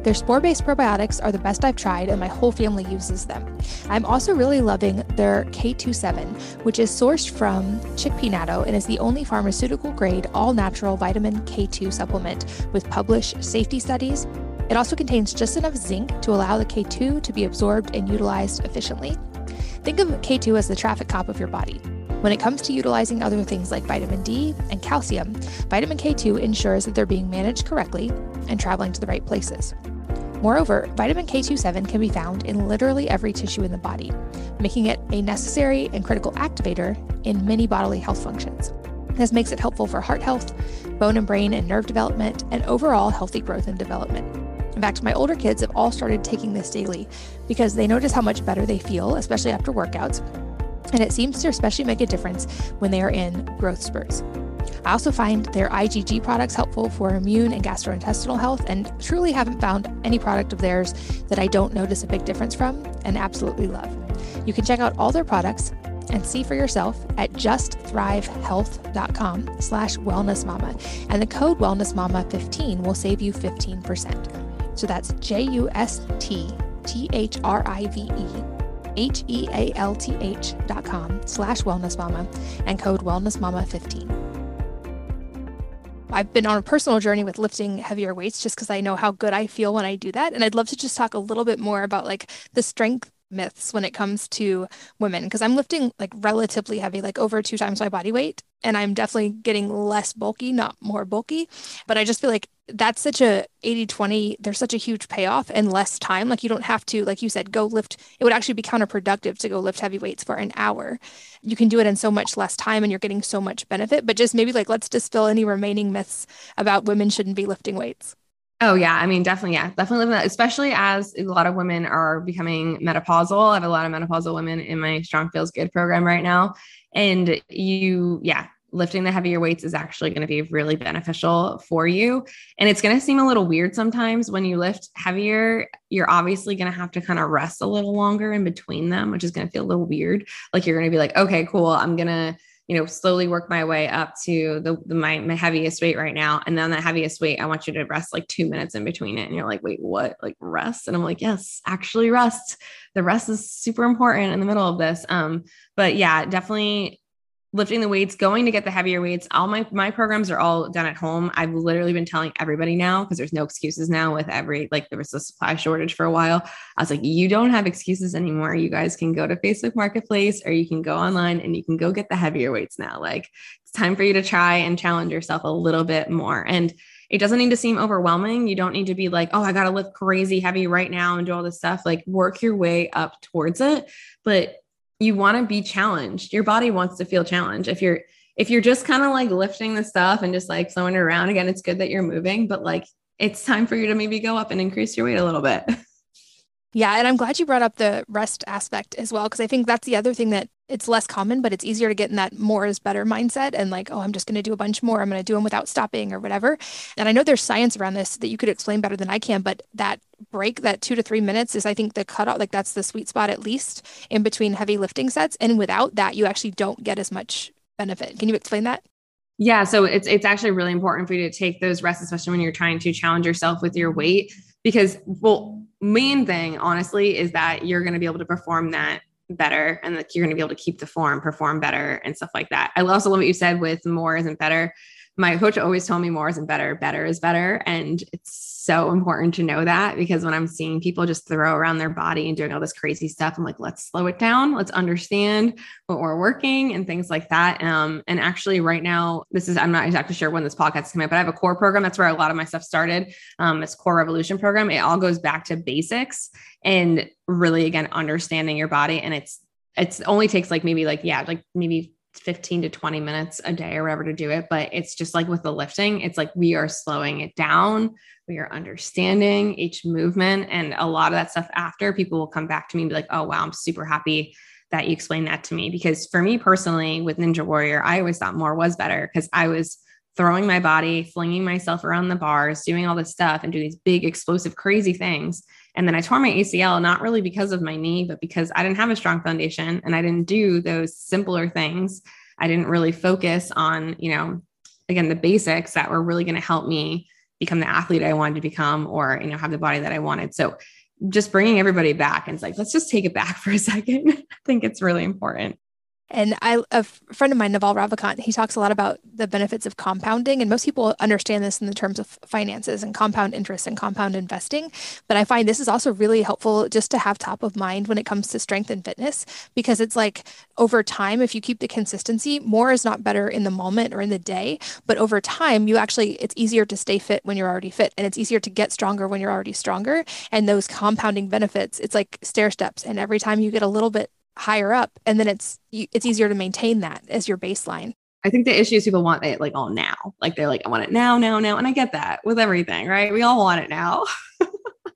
Speaker 2: Their spore based probiotics are the best I've tried, and my whole family uses them. I'm also really loving their K27, which is sourced from chickpea natto and is the only pharmaceutical grade all natural vitamin K2 supplement with published safety studies. It also contains just enough zinc to allow the K2 to be absorbed and utilized efficiently. Think of K2 as the traffic cop of your body. When it comes to utilizing other things like vitamin D and calcium, vitamin K2 ensures that they're being managed correctly and traveling to the right places. Moreover, vitamin K27 can be found in literally every tissue in the body, making it a necessary and critical activator in many bodily health functions. This makes it helpful for heart health, bone and brain and nerve development, and overall healthy growth and development. In fact, my older kids have all started taking this daily because they notice how much better they feel, especially after workouts, and it seems to especially make a difference when they are in growth spurts. I also find their IgG products helpful for immune and gastrointestinal health, and truly haven't found any product of theirs that I don't notice a big difference from and absolutely love. You can check out all their products and see for yourself at justthrivehealth.com slash wellnessmama. And the code wellnessmama15 will save you 15%. So that's J-U-S-T-T-H-R-I-V-E H-E-A-L-T-H dot com slash wellness mama and code wellness mama 15. I've been on a personal journey with lifting heavier weights just because I know how good I feel when I do that. And I'd love to just talk a little bit more about like the strength myths when it comes to women because I'm lifting like relatively heavy, like over two times my body weight. And I'm definitely getting less bulky, not more bulky. But I just feel like that's such a 80 20 there's such a huge payoff in less time like you don't have to like you said go lift it would actually be counterproductive to go lift heavy weights for an hour you can do it in so much less time and you're getting so much benefit but just maybe like let's dispel any remaining myths about women shouldn't be lifting weights
Speaker 3: Oh yeah, I mean definitely yeah, definitely living that. Especially as a lot of women are becoming menopausal. I have a lot of menopausal women in my Strong Feels Good program right now, and you yeah, lifting the heavier weights is actually going to be really beneficial for you. And it's going to seem a little weird sometimes when you lift heavier. You're obviously going to have to kind of rest a little longer in between them, which is going to feel a little weird. Like you're going to be like, okay, cool. I'm going to, you know, slowly work my way up to the, the my, my heaviest weight right now. And then the heaviest weight, I want you to rest like two minutes in between it. And you're like, wait, what? Like rest? And I'm like, yes, actually rest. The rest is super important in the middle of this. Um, but yeah, definitely lifting the weights, going to get the heavier weights. All my my programs are all done at home. I've literally been telling everybody now because there's no excuses now with every like there was a supply shortage for a while. I was like, you don't have excuses anymore. You guys can go to Facebook Marketplace or you can go online and you can go get the heavier weights now. Like it's time for you to try and challenge yourself a little bit more. And it doesn't need to seem overwhelming. You don't need to be like, oh, I got to lift crazy heavy right now and do all this stuff. Like work your way up towards it. But you want to be challenged. Your body wants to feel challenged. If you're if you're just kind of like lifting the stuff and just like throwing it around again, it's good that you're moving, but like it's time for you to maybe go up and increase your weight a little bit. (laughs)
Speaker 2: Yeah, and I'm glad you brought up the rest aspect as well because I think that's the other thing that it's less common, but it's easier to get in that more is better mindset and like, oh, I'm just going to do a bunch more. I'm going to do them without stopping or whatever. And I know there's science around this that you could explain better than I can, but that break, that two to three minutes is, I think, the cutoff. Like that's the sweet spot at least in between heavy lifting sets. And without that, you actually don't get as much benefit. Can you explain that?
Speaker 3: Yeah, so it's it's actually really important for you to take those rests, especially when you're trying to challenge yourself with your weight, because well, main thing, honestly, is that you're going to be able to perform that better and that you're going to be able to keep the form, perform better, and stuff like that. I also love what you said with more isn't better my coach always told me more isn't better, better is better. And it's so important to know that because when I'm seeing people just throw around their body and doing all this crazy stuff, I'm like, let's slow it down. Let's understand what we're working and things like that. Um, and actually, right now, this is, I'm not exactly sure when this podcast is coming up, but I have a core program. That's where a lot of my stuff started. Um, this core revolution program. It all goes back to basics and really, again, understanding your body. And it's, it's only takes like maybe like, yeah, like maybe 15 to 20 minutes a day or whatever to do it. But it's just like with the lifting, it's like we are slowing it down. We are understanding each movement. And a lot of that stuff after people will come back to me and be like, oh, wow, I'm super happy that you explained that to me. Because for me personally, with Ninja Warrior, I always thought more was better because I was throwing my body, flinging myself around the bars, doing all this stuff and do these big, explosive, crazy things. And then I tore my ACL, not really because of my knee, but because I didn't have a strong foundation and I didn't do those simpler things. I didn't really focus on, you know, again, the basics that were really going to help me become the athlete I wanted to become or, you know, have the body that I wanted. So just bringing everybody back and it's like, let's just take it back for a second. (laughs) I think it's really important.
Speaker 2: And I, a friend of mine, Naval Ravikant, he talks a lot about the benefits of compounding. And most people understand this in the terms of finances and compound interest and compound investing. But I find this is also really helpful just to have top of mind when it comes to strength and fitness, because it's like over time, if you keep the consistency, more is not better in the moment or in the day. But over time, you actually, it's easier to stay fit when you're already fit. And it's easier to get stronger when you're already stronger. And those compounding benefits, it's like stair steps. And every time you get a little bit higher up and then it's it's easier to maintain that as your baseline.
Speaker 3: I think the issue is people want it like all now. Like they're like i want it now now now and i get that with everything right? We all want it now. (laughs)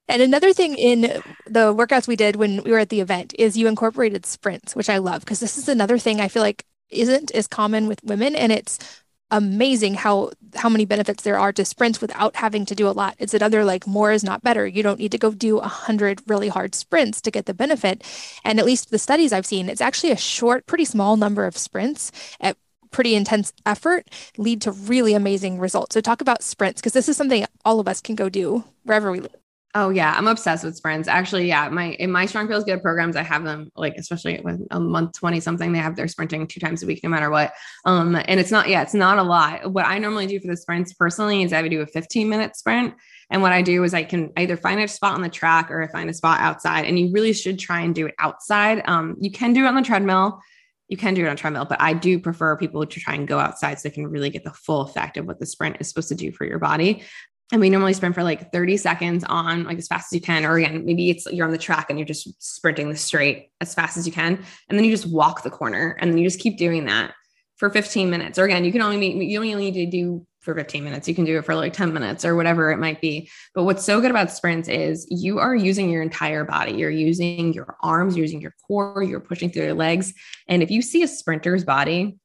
Speaker 2: And another thing in the workouts we did when we were at the event is you incorporated sprints which i love because this is another thing i feel like isn't as common with women and it's amazing how how many benefits there are to sprints without having to do a lot. It's another like more is not better. You don't need to go do a hundred really hard sprints to get the benefit. And at least the studies I've seen, it's actually a short, pretty small number of sprints at pretty intense effort lead to really amazing results. So talk about sprints because this is something all of us can go do wherever we live.
Speaker 3: Oh yeah, I'm obsessed with sprints. Actually, yeah, my in my Strong Feels Good programs, I have them like especially with a month 20 something, they have their sprinting two times a week, no matter what. Um, and it's not, yeah, it's not a lot. What I normally do for the sprints personally is I would do a 15 minute sprint. And what I do is I can either find a spot on the track or I find a spot outside. And you really should try and do it outside. Um, you can do it on the treadmill. You can do it on treadmill, but I do prefer people to try and go outside so they can really get the full effect of what the sprint is supposed to do for your body and we normally sprint for like 30 seconds on like as fast as you can or again maybe it's you're on the track and you're just sprinting the straight as fast as you can and then you just walk the corner and then you just keep doing that for 15 minutes. Or again you can only you only need to do for 15 minutes. You can do it for like 10 minutes or whatever it might be. But what's so good about sprints is you are using your entire body. You're using your arms you're using your core you're pushing through your legs. And if you see a sprinter's body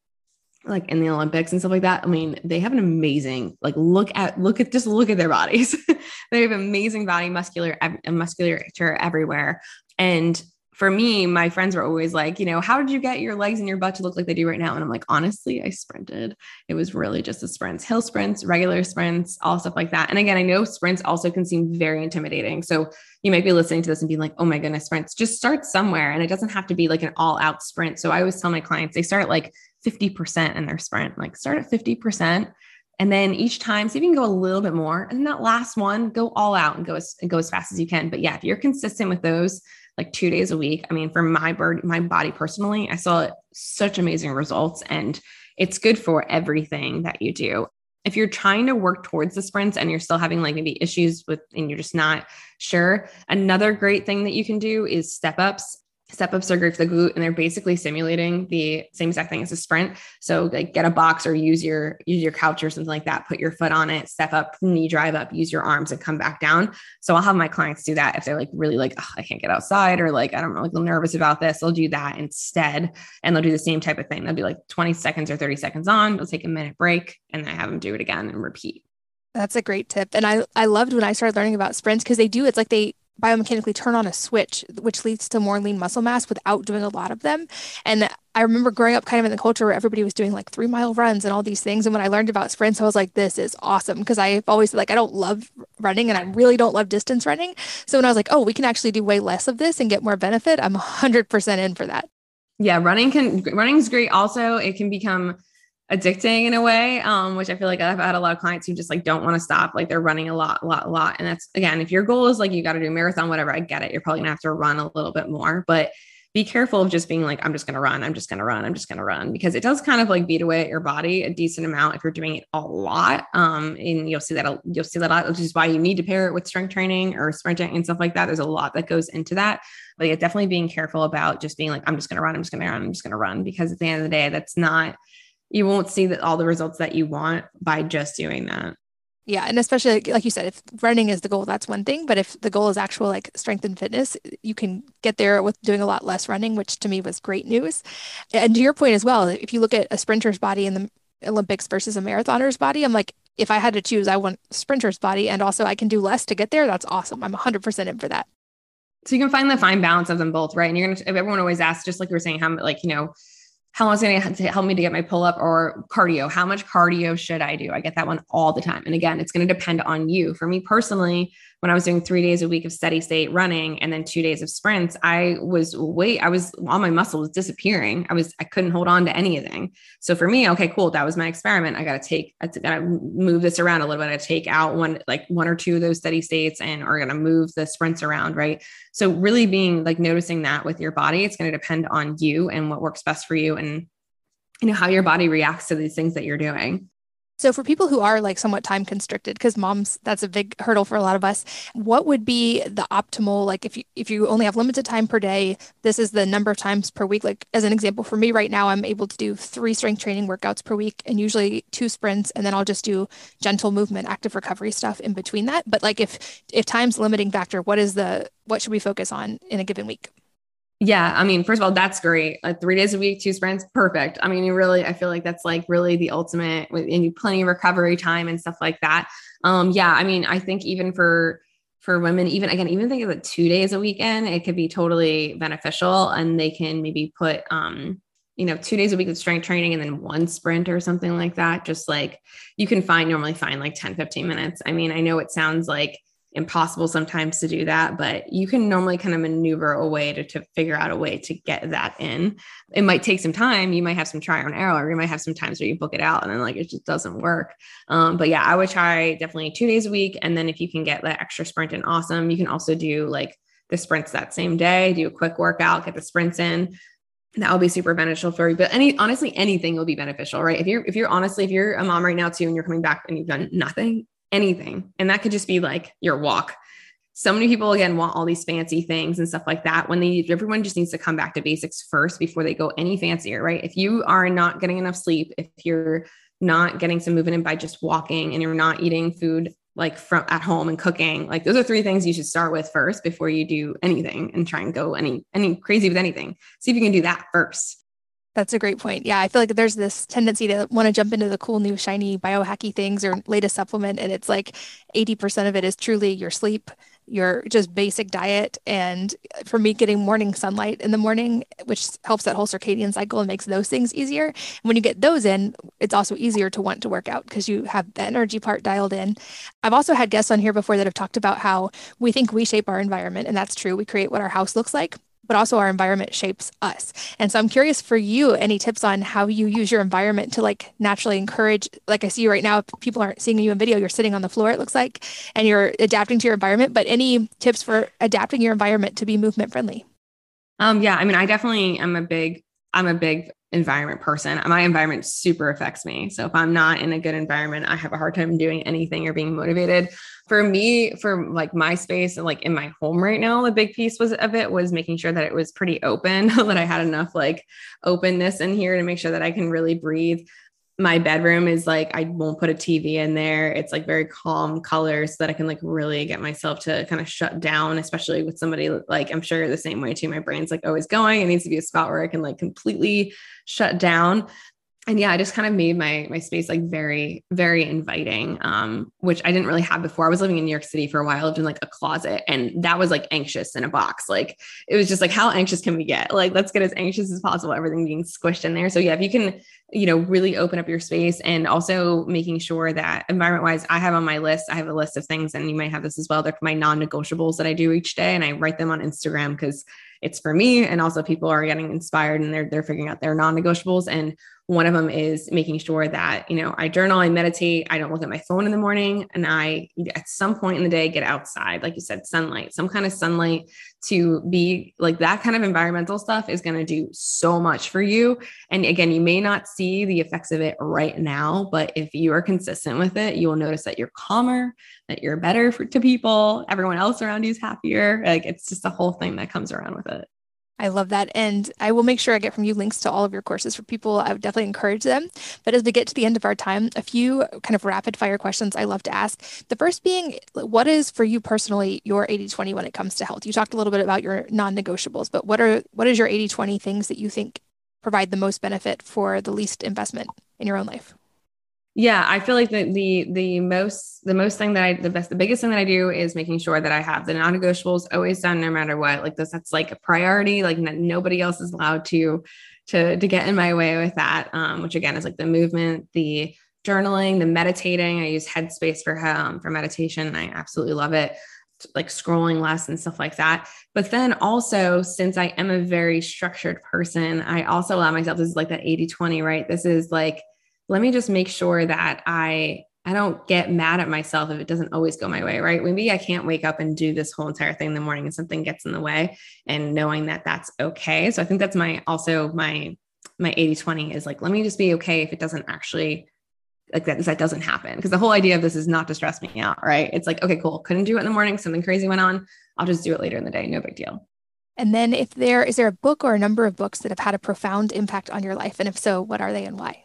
Speaker 3: like in the Olympics and stuff like that. I mean, they have an amazing, like look at look at just look at their bodies. (laughs) they have amazing body muscular musculature everywhere. And for me, my friends were always like, you know, how did you get your legs and your butt to look like they do right now? And I'm like, honestly, I sprinted. It was really just the sprints, hill sprints, regular sprints, all stuff like that. And again, I know sprints also can seem very intimidating. So you might be listening to this and being like, oh my goodness, sprints, just start somewhere. And it doesn't have to be like an all out sprint. So I always tell my clients, they start like 50% in their sprint, like start at 50%. And then each time, see if you can go a little bit more. And that last one, go all out and go as, and go as fast as you can. But yeah, if you're consistent with those, like two days a week. I mean, for my bird, my body personally, I saw such amazing results and it's good for everything that you do. If you're trying to work towards the sprints and you're still having like maybe issues with and you're just not sure, another great thing that you can do is step ups step ups are great for the glute and they're basically simulating the same exact thing as a sprint. So like get a box or use your use your couch or something like that put your foot on it step up knee drive up use your arms and come back down. So i'll have my clients do that if they're like really like i can't get outside or like i don't know like nervous about this they'll do that instead. And they'll do the same type of thing. They'll be like 20 seconds or 30 seconds on they'll take a minute break and then I have them do it again and repeat.
Speaker 2: That's a great tip. And I, I loved when I started learning about sprints because they do, it's like they biomechanically turn on a switch, which leads to more lean muscle mass without doing a lot of them. And I remember growing up kind of in the culture where everybody was doing like three mile runs and all these things. And when I learned about sprints, I was like, this is awesome. Because I've always like, I don't love running and I really don't love distance running. So when I was like, oh, we can actually do way less of this and get more benefit, I'm 100% in for that.
Speaker 3: Yeah, running can, running is great. Also, it can become, addicting in a way um, which i feel like i've had a lot of clients who just like don't want to stop like they're running a lot a lot a lot and that's again if your goal is like you got to do a marathon whatever i get it you're probably gonna have to run a little bit more but be careful of just being like i'm just gonna run i'm just gonna run i'm just gonna run because it does kind of like beat away at your body a decent amount if you're doing it a lot um and you'll see that you'll see that a lot which is why you need to pair it with strength training or sprinting and stuff like that there's a lot that goes into that but yeah definitely being careful about just being like i'm just gonna run i'm just gonna run i'm just gonna run because at the end of the day that's not you won't see that all the results that you want by just doing that.
Speaker 2: Yeah, and especially like you said, if running is the goal, that's one thing. But if the goal is actual like strength and fitness, you can get there with doing a lot less running, which to me was great news. And to your point as well, if you look at a sprinter's body in the Olympics versus a marathoner's body, I'm like, if I had to choose, I want sprinter's body, and also I can do less to get there. That's awesome. I'm 100% in for that.
Speaker 3: So you can find the fine balance of them both, right? And you're gonna. Everyone always asks, just like you were saying, how like you know how long is it going to help me to get my pull up or cardio? How much cardio should I do? I get that one all the time. And again, it's going to depend on you. For me personally, when I was doing three days a week of steady state running and then two days of sprints, I was wait, I was all my muscle was disappearing. I was, I couldn't hold on to anything. So for me, okay, cool. That was my experiment. I got to take, I got to move this around a little bit. I take out one, like one or two of those steady states and are going to move the sprints around. Right. So really being like noticing that with your body, it's going to depend on you and what works best for you and you know how your body reacts to these things that you're doing.
Speaker 2: So for people who are like somewhat time constricted because moms that's a big hurdle for a lot of us, what would be the optimal like if you if you only have limited time per day, this is the number of times per week like as an example for me right now I'm able to do 3 strength training workouts per week and usually two sprints and then I'll just do gentle movement, active recovery stuff in between that. But like if if time's limiting factor, what is the what should we focus on in a given week?
Speaker 3: Yeah, I mean, first of all, that's great. Like three days a week, two sprints, perfect. I mean, you really, I feel like that's like really the ultimate with and plenty of recovery time and stuff like that. Um, yeah, I mean, I think even for for women, even again, even think of it two days a weekend, it could be totally beneficial, and they can maybe put um, you know, two days a week of strength training and then one sprint or something like that. Just like you can find normally find like 10, 15 minutes. I mean, I know it sounds like impossible sometimes to do that, but you can normally kind of maneuver a way to, to figure out a way to get that in. It might take some time. You might have some try and error, or you might have some times where you book it out and then like it just doesn't work. Um, but yeah, I would try definitely two days a week. And then if you can get that extra sprint in, awesome. You can also do like the sprints that same day, do a quick workout, get the sprints in that will be super beneficial for you. But any honestly, anything will be beneficial, right? If you're if you're honestly, if you're a mom right now too, and you're coming back and you've done nothing, anything. And that could just be like your walk. So many people again want all these fancy things and stuff like that when they everyone just needs to come back to basics first before they go any fancier, right? If you are not getting enough sleep, if you're not getting some movement in by just walking and you're not eating food like from at home and cooking, like those are three things you should start with first before you do anything and try and go any any crazy with anything. See if you can do that first.
Speaker 2: That's a great point. Yeah, I feel like there's this tendency to want to jump into the cool new shiny biohacky things or latest supplement and it's like 80% of it is truly your sleep, your just basic diet and uh, for me getting morning sunlight in the morning which helps that whole circadian cycle and makes those things easier. And when you get those in, it's also easier to want to work out because you have the energy part dialed in. I've also had guests on here before that have talked about how we think we shape our environment and that's true. We create what our house looks like but also our environment shapes us. And so I'm curious for you, any tips on how you use your environment to like naturally encourage, like I see you right now, people aren't seeing you in video, you're sitting on the floor, it looks like, and you're adapting to your environment, but any tips for adapting your environment to be movement friendly?
Speaker 3: Um, yeah, I mean, I definitely am a big, I'm a big environment person. My environment super affects me. So if I'm not in a good environment, I have a hard time doing anything or being motivated. For me, for like my space and like in my home right now, the big piece was of it was making sure that it was pretty open, (laughs) that I had enough like openness in here to make sure that I can really breathe my bedroom is like I won't put a TV in there. It's like very calm colors so that I can like really get myself to kind of shut down, especially with somebody like I'm sure the same way too. My brain's like always going. It needs to be a spot where I can like completely shut down and yeah, I just kind of made my my space like very very inviting, um, which I didn't really have before. I was living in New York City for a while, I lived in like a closet, and that was like anxious in a box. Like it was just like, how anxious can we get? Like let's get as anxious as possible. Everything being squished in there. So yeah, if you can, you know, really open up your space, and also making sure that environment wise, I have on my list. I have a list of things, and you might have this as well. They're my non negotiables that I do each day, and I write them on Instagram because it's for me, and also people are getting inspired and they're they're figuring out their non negotiables and one of them is making sure that, you know, I journal, I meditate, I don't look at my phone in the morning, and I, at some point in the day, get outside, like you said, sunlight, some kind of sunlight to be like that kind of environmental stuff is going to do so much for you. And again, you may not see the effects of it right now, but if you are consistent with it, you will notice that you're calmer, that you're better for, to people, everyone else around you is happier. Like it's just the whole thing that comes around with it.
Speaker 2: I love that. And I will make sure I get from you links to all of your courses for people. I would definitely encourage them. But as we get to the end of our time, a few kind of rapid fire questions I love to ask. The first being, what is for you personally your 80 20 when it comes to health? You talked a little bit about your non negotiables, but what are what is your 80 20 things that you think provide the most benefit for the least investment in your own life?
Speaker 3: Yeah, I feel like the the the most the most thing that I the best the biggest thing that I do is making sure that I have the non-negotiables always done no matter what. Like this, that's like a priority. Like nobody else is allowed to to to get in my way with that. Um, which again is like the movement, the journaling, the meditating. I use Headspace for um for meditation. I absolutely love it. Like scrolling less and stuff like that. But then also, since I am a very structured person, I also allow myself this is like that 80 20, right? This is like let me just make sure that I I don't get mad at myself if it doesn't always go my way, right? Maybe I can't wake up and do this whole entire thing in the morning and something gets in the way and knowing that that's okay. So I think that's my also my my 80 20 is like let me just be okay if it doesn't actually like that that doesn't happen because the whole idea of this is not to stress me out, right? It's like okay, cool. Couldn't do it in the morning, something crazy went on. I'll just do it later in the day, no big deal.
Speaker 2: And then if there is there a book or a number of books that have had a profound impact on your life and if so, what are they and why?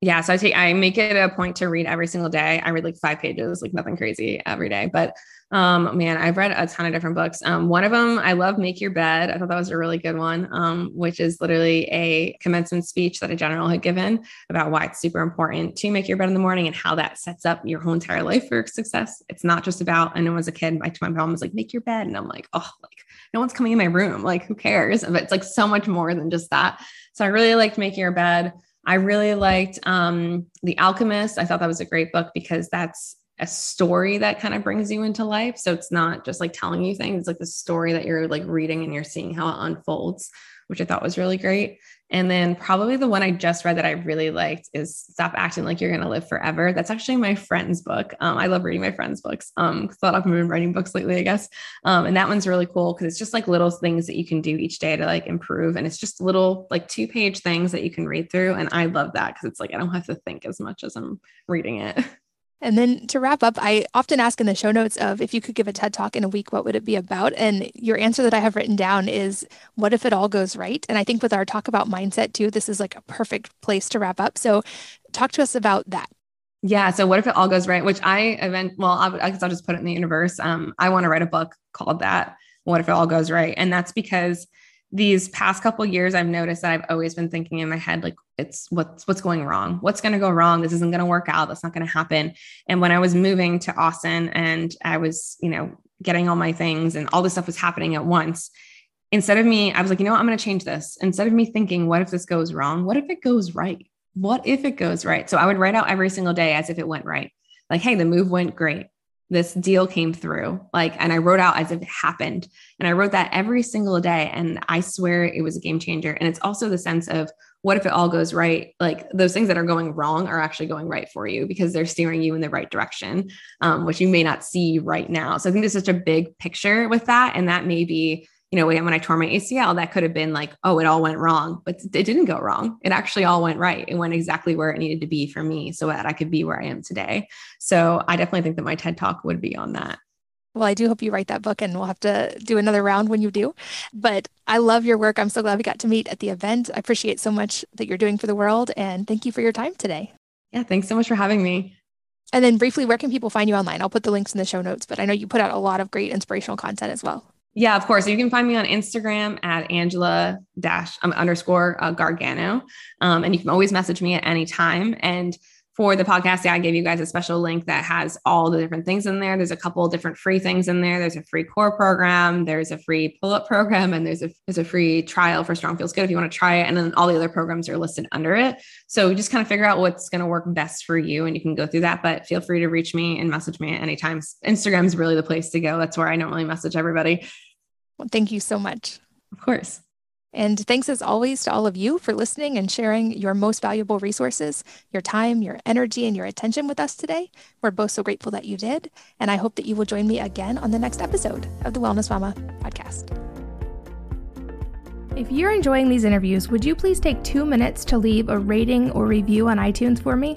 Speaker 3: Yeah so i take i make it a point to read every single day. I read like five pages like nothing crazy every day but um man i've read a ton of different books. Um one of them i love make your bed. I thought that was a really good one um which is literally a commencement speech that a general had given about why it's super important to make your bed in the morning and how that sets up your whole entire life for success. It's not just about i know as a kid my, my mom was like make your bed and i'm like oh like no one's coming in my room. Like who cares? But it's like so much more than just that. So i really liked making your bed I really liked um, The Alchemist. I thought that was a great book because that's a story that kind of brings you into life. So it's not just like telling you things, it's like the story that you're like reading and you're seeing how it unfolds, which I thought was really great. And then probably the one I just read that I really liked is Stop Acting Like You're Gonna Live Forever. That's actually my friend's book. Um, I love reading my friend's books. Um, them have been writing books lately, I guess. Um, and that one's really cool because it's just like little things that you can do each day to like improve. And it's just little like two page things that you can read through. And I love that because it's like I don't have to think as much as I'm reading it. (laughs)
Speaker 2: And then to wrap up, I often ask in the show notes of if you could give a TED talk in a week, what would it be about? And your answer that I have written down is what if it all goes right? And I think with our talk about mindset too, this is like a perfect place to wrap up. So talk to us about that.
Speaker 3: Yeah. So what if it all goes right? Which I event, well, I guess I'll just put it in the universe. Um, I want to write a book called that. What if it all goes right? And that's because these past couple years I've noticed that I've always been thinking in my head like it's what's what's going wrong? What's going to go wrong? This isn't going to work out. That's not going to happen. And when I was moving to Austin and I was you know getting all my things and all this stuff was happening at once instead of me I was like you know what? I'm going to change this. Instead of me thinking what if this goes wrong? What if it goes right? What if it goes right? So I would write out every single day as if it went right. Like hey the move went great this deal came through like and i wrote out as if it happened. And i wrote that every single day and i swear it was a game changer. And it's also the sense of what if it all goes right? Like those things that are going wrong are actually going right for you because they're steering you in the right direction um, which you may not see right now. So i think there's such a big picture with that and that may be you know, when I tore my ACL, that could have been like, oh, it all went wrong, but it didn't go wrong. It actually all went right. It went exactly where it needed to be for me so that I could be where I am today. So I definitely think that my TED talk would be on that.
Speaker 2: Well, I do hope you write that book and we'll have to do another round when you do. But I love your work. I'm so glad we got to meet at the event. I appreciate so much that you're doing for the world. And thank you for your time today.
Speaker 3: Yeah, thanks so much for having me.
Speaker 2: And then briefly, where can people find you online? I'll put the links in the show notes, but I know you put out a lot of great inspirational content as well.
Speaker 3: Yeah, of course. You can find me on Instagram at Angela dash um, underscore uh, Gargano. Um, and you can always message me at any time. And for the podcast, yeah, I gave you guys a special link that has all the different things in there. There's a couple different free things in there. There's a free core program, there's a free pull-up program, and there's a there's a free trial for Strong Feels Good if you want to try it. And then all the other programs are listed under it. So just kind of figure out what's going to work best for you, and you can go through that. But feel free to reach me and message me at any time. Instagram is really the place to go. That's where I normally message everybody.
Speaker 2: Well, thank you so much.
Speaker 3: Of course.
Speaker 2: And thanks as always to all of you for listening and sharing your most valuable resources, your time, your energy, and your attention with us today. We're both so grateful that you did. And I hope that you will join me again on the next episode of the Wellness Mama podcast. If you're enjoying these interviews, would you please take two minutes to leave a rating or review on iTunes for me?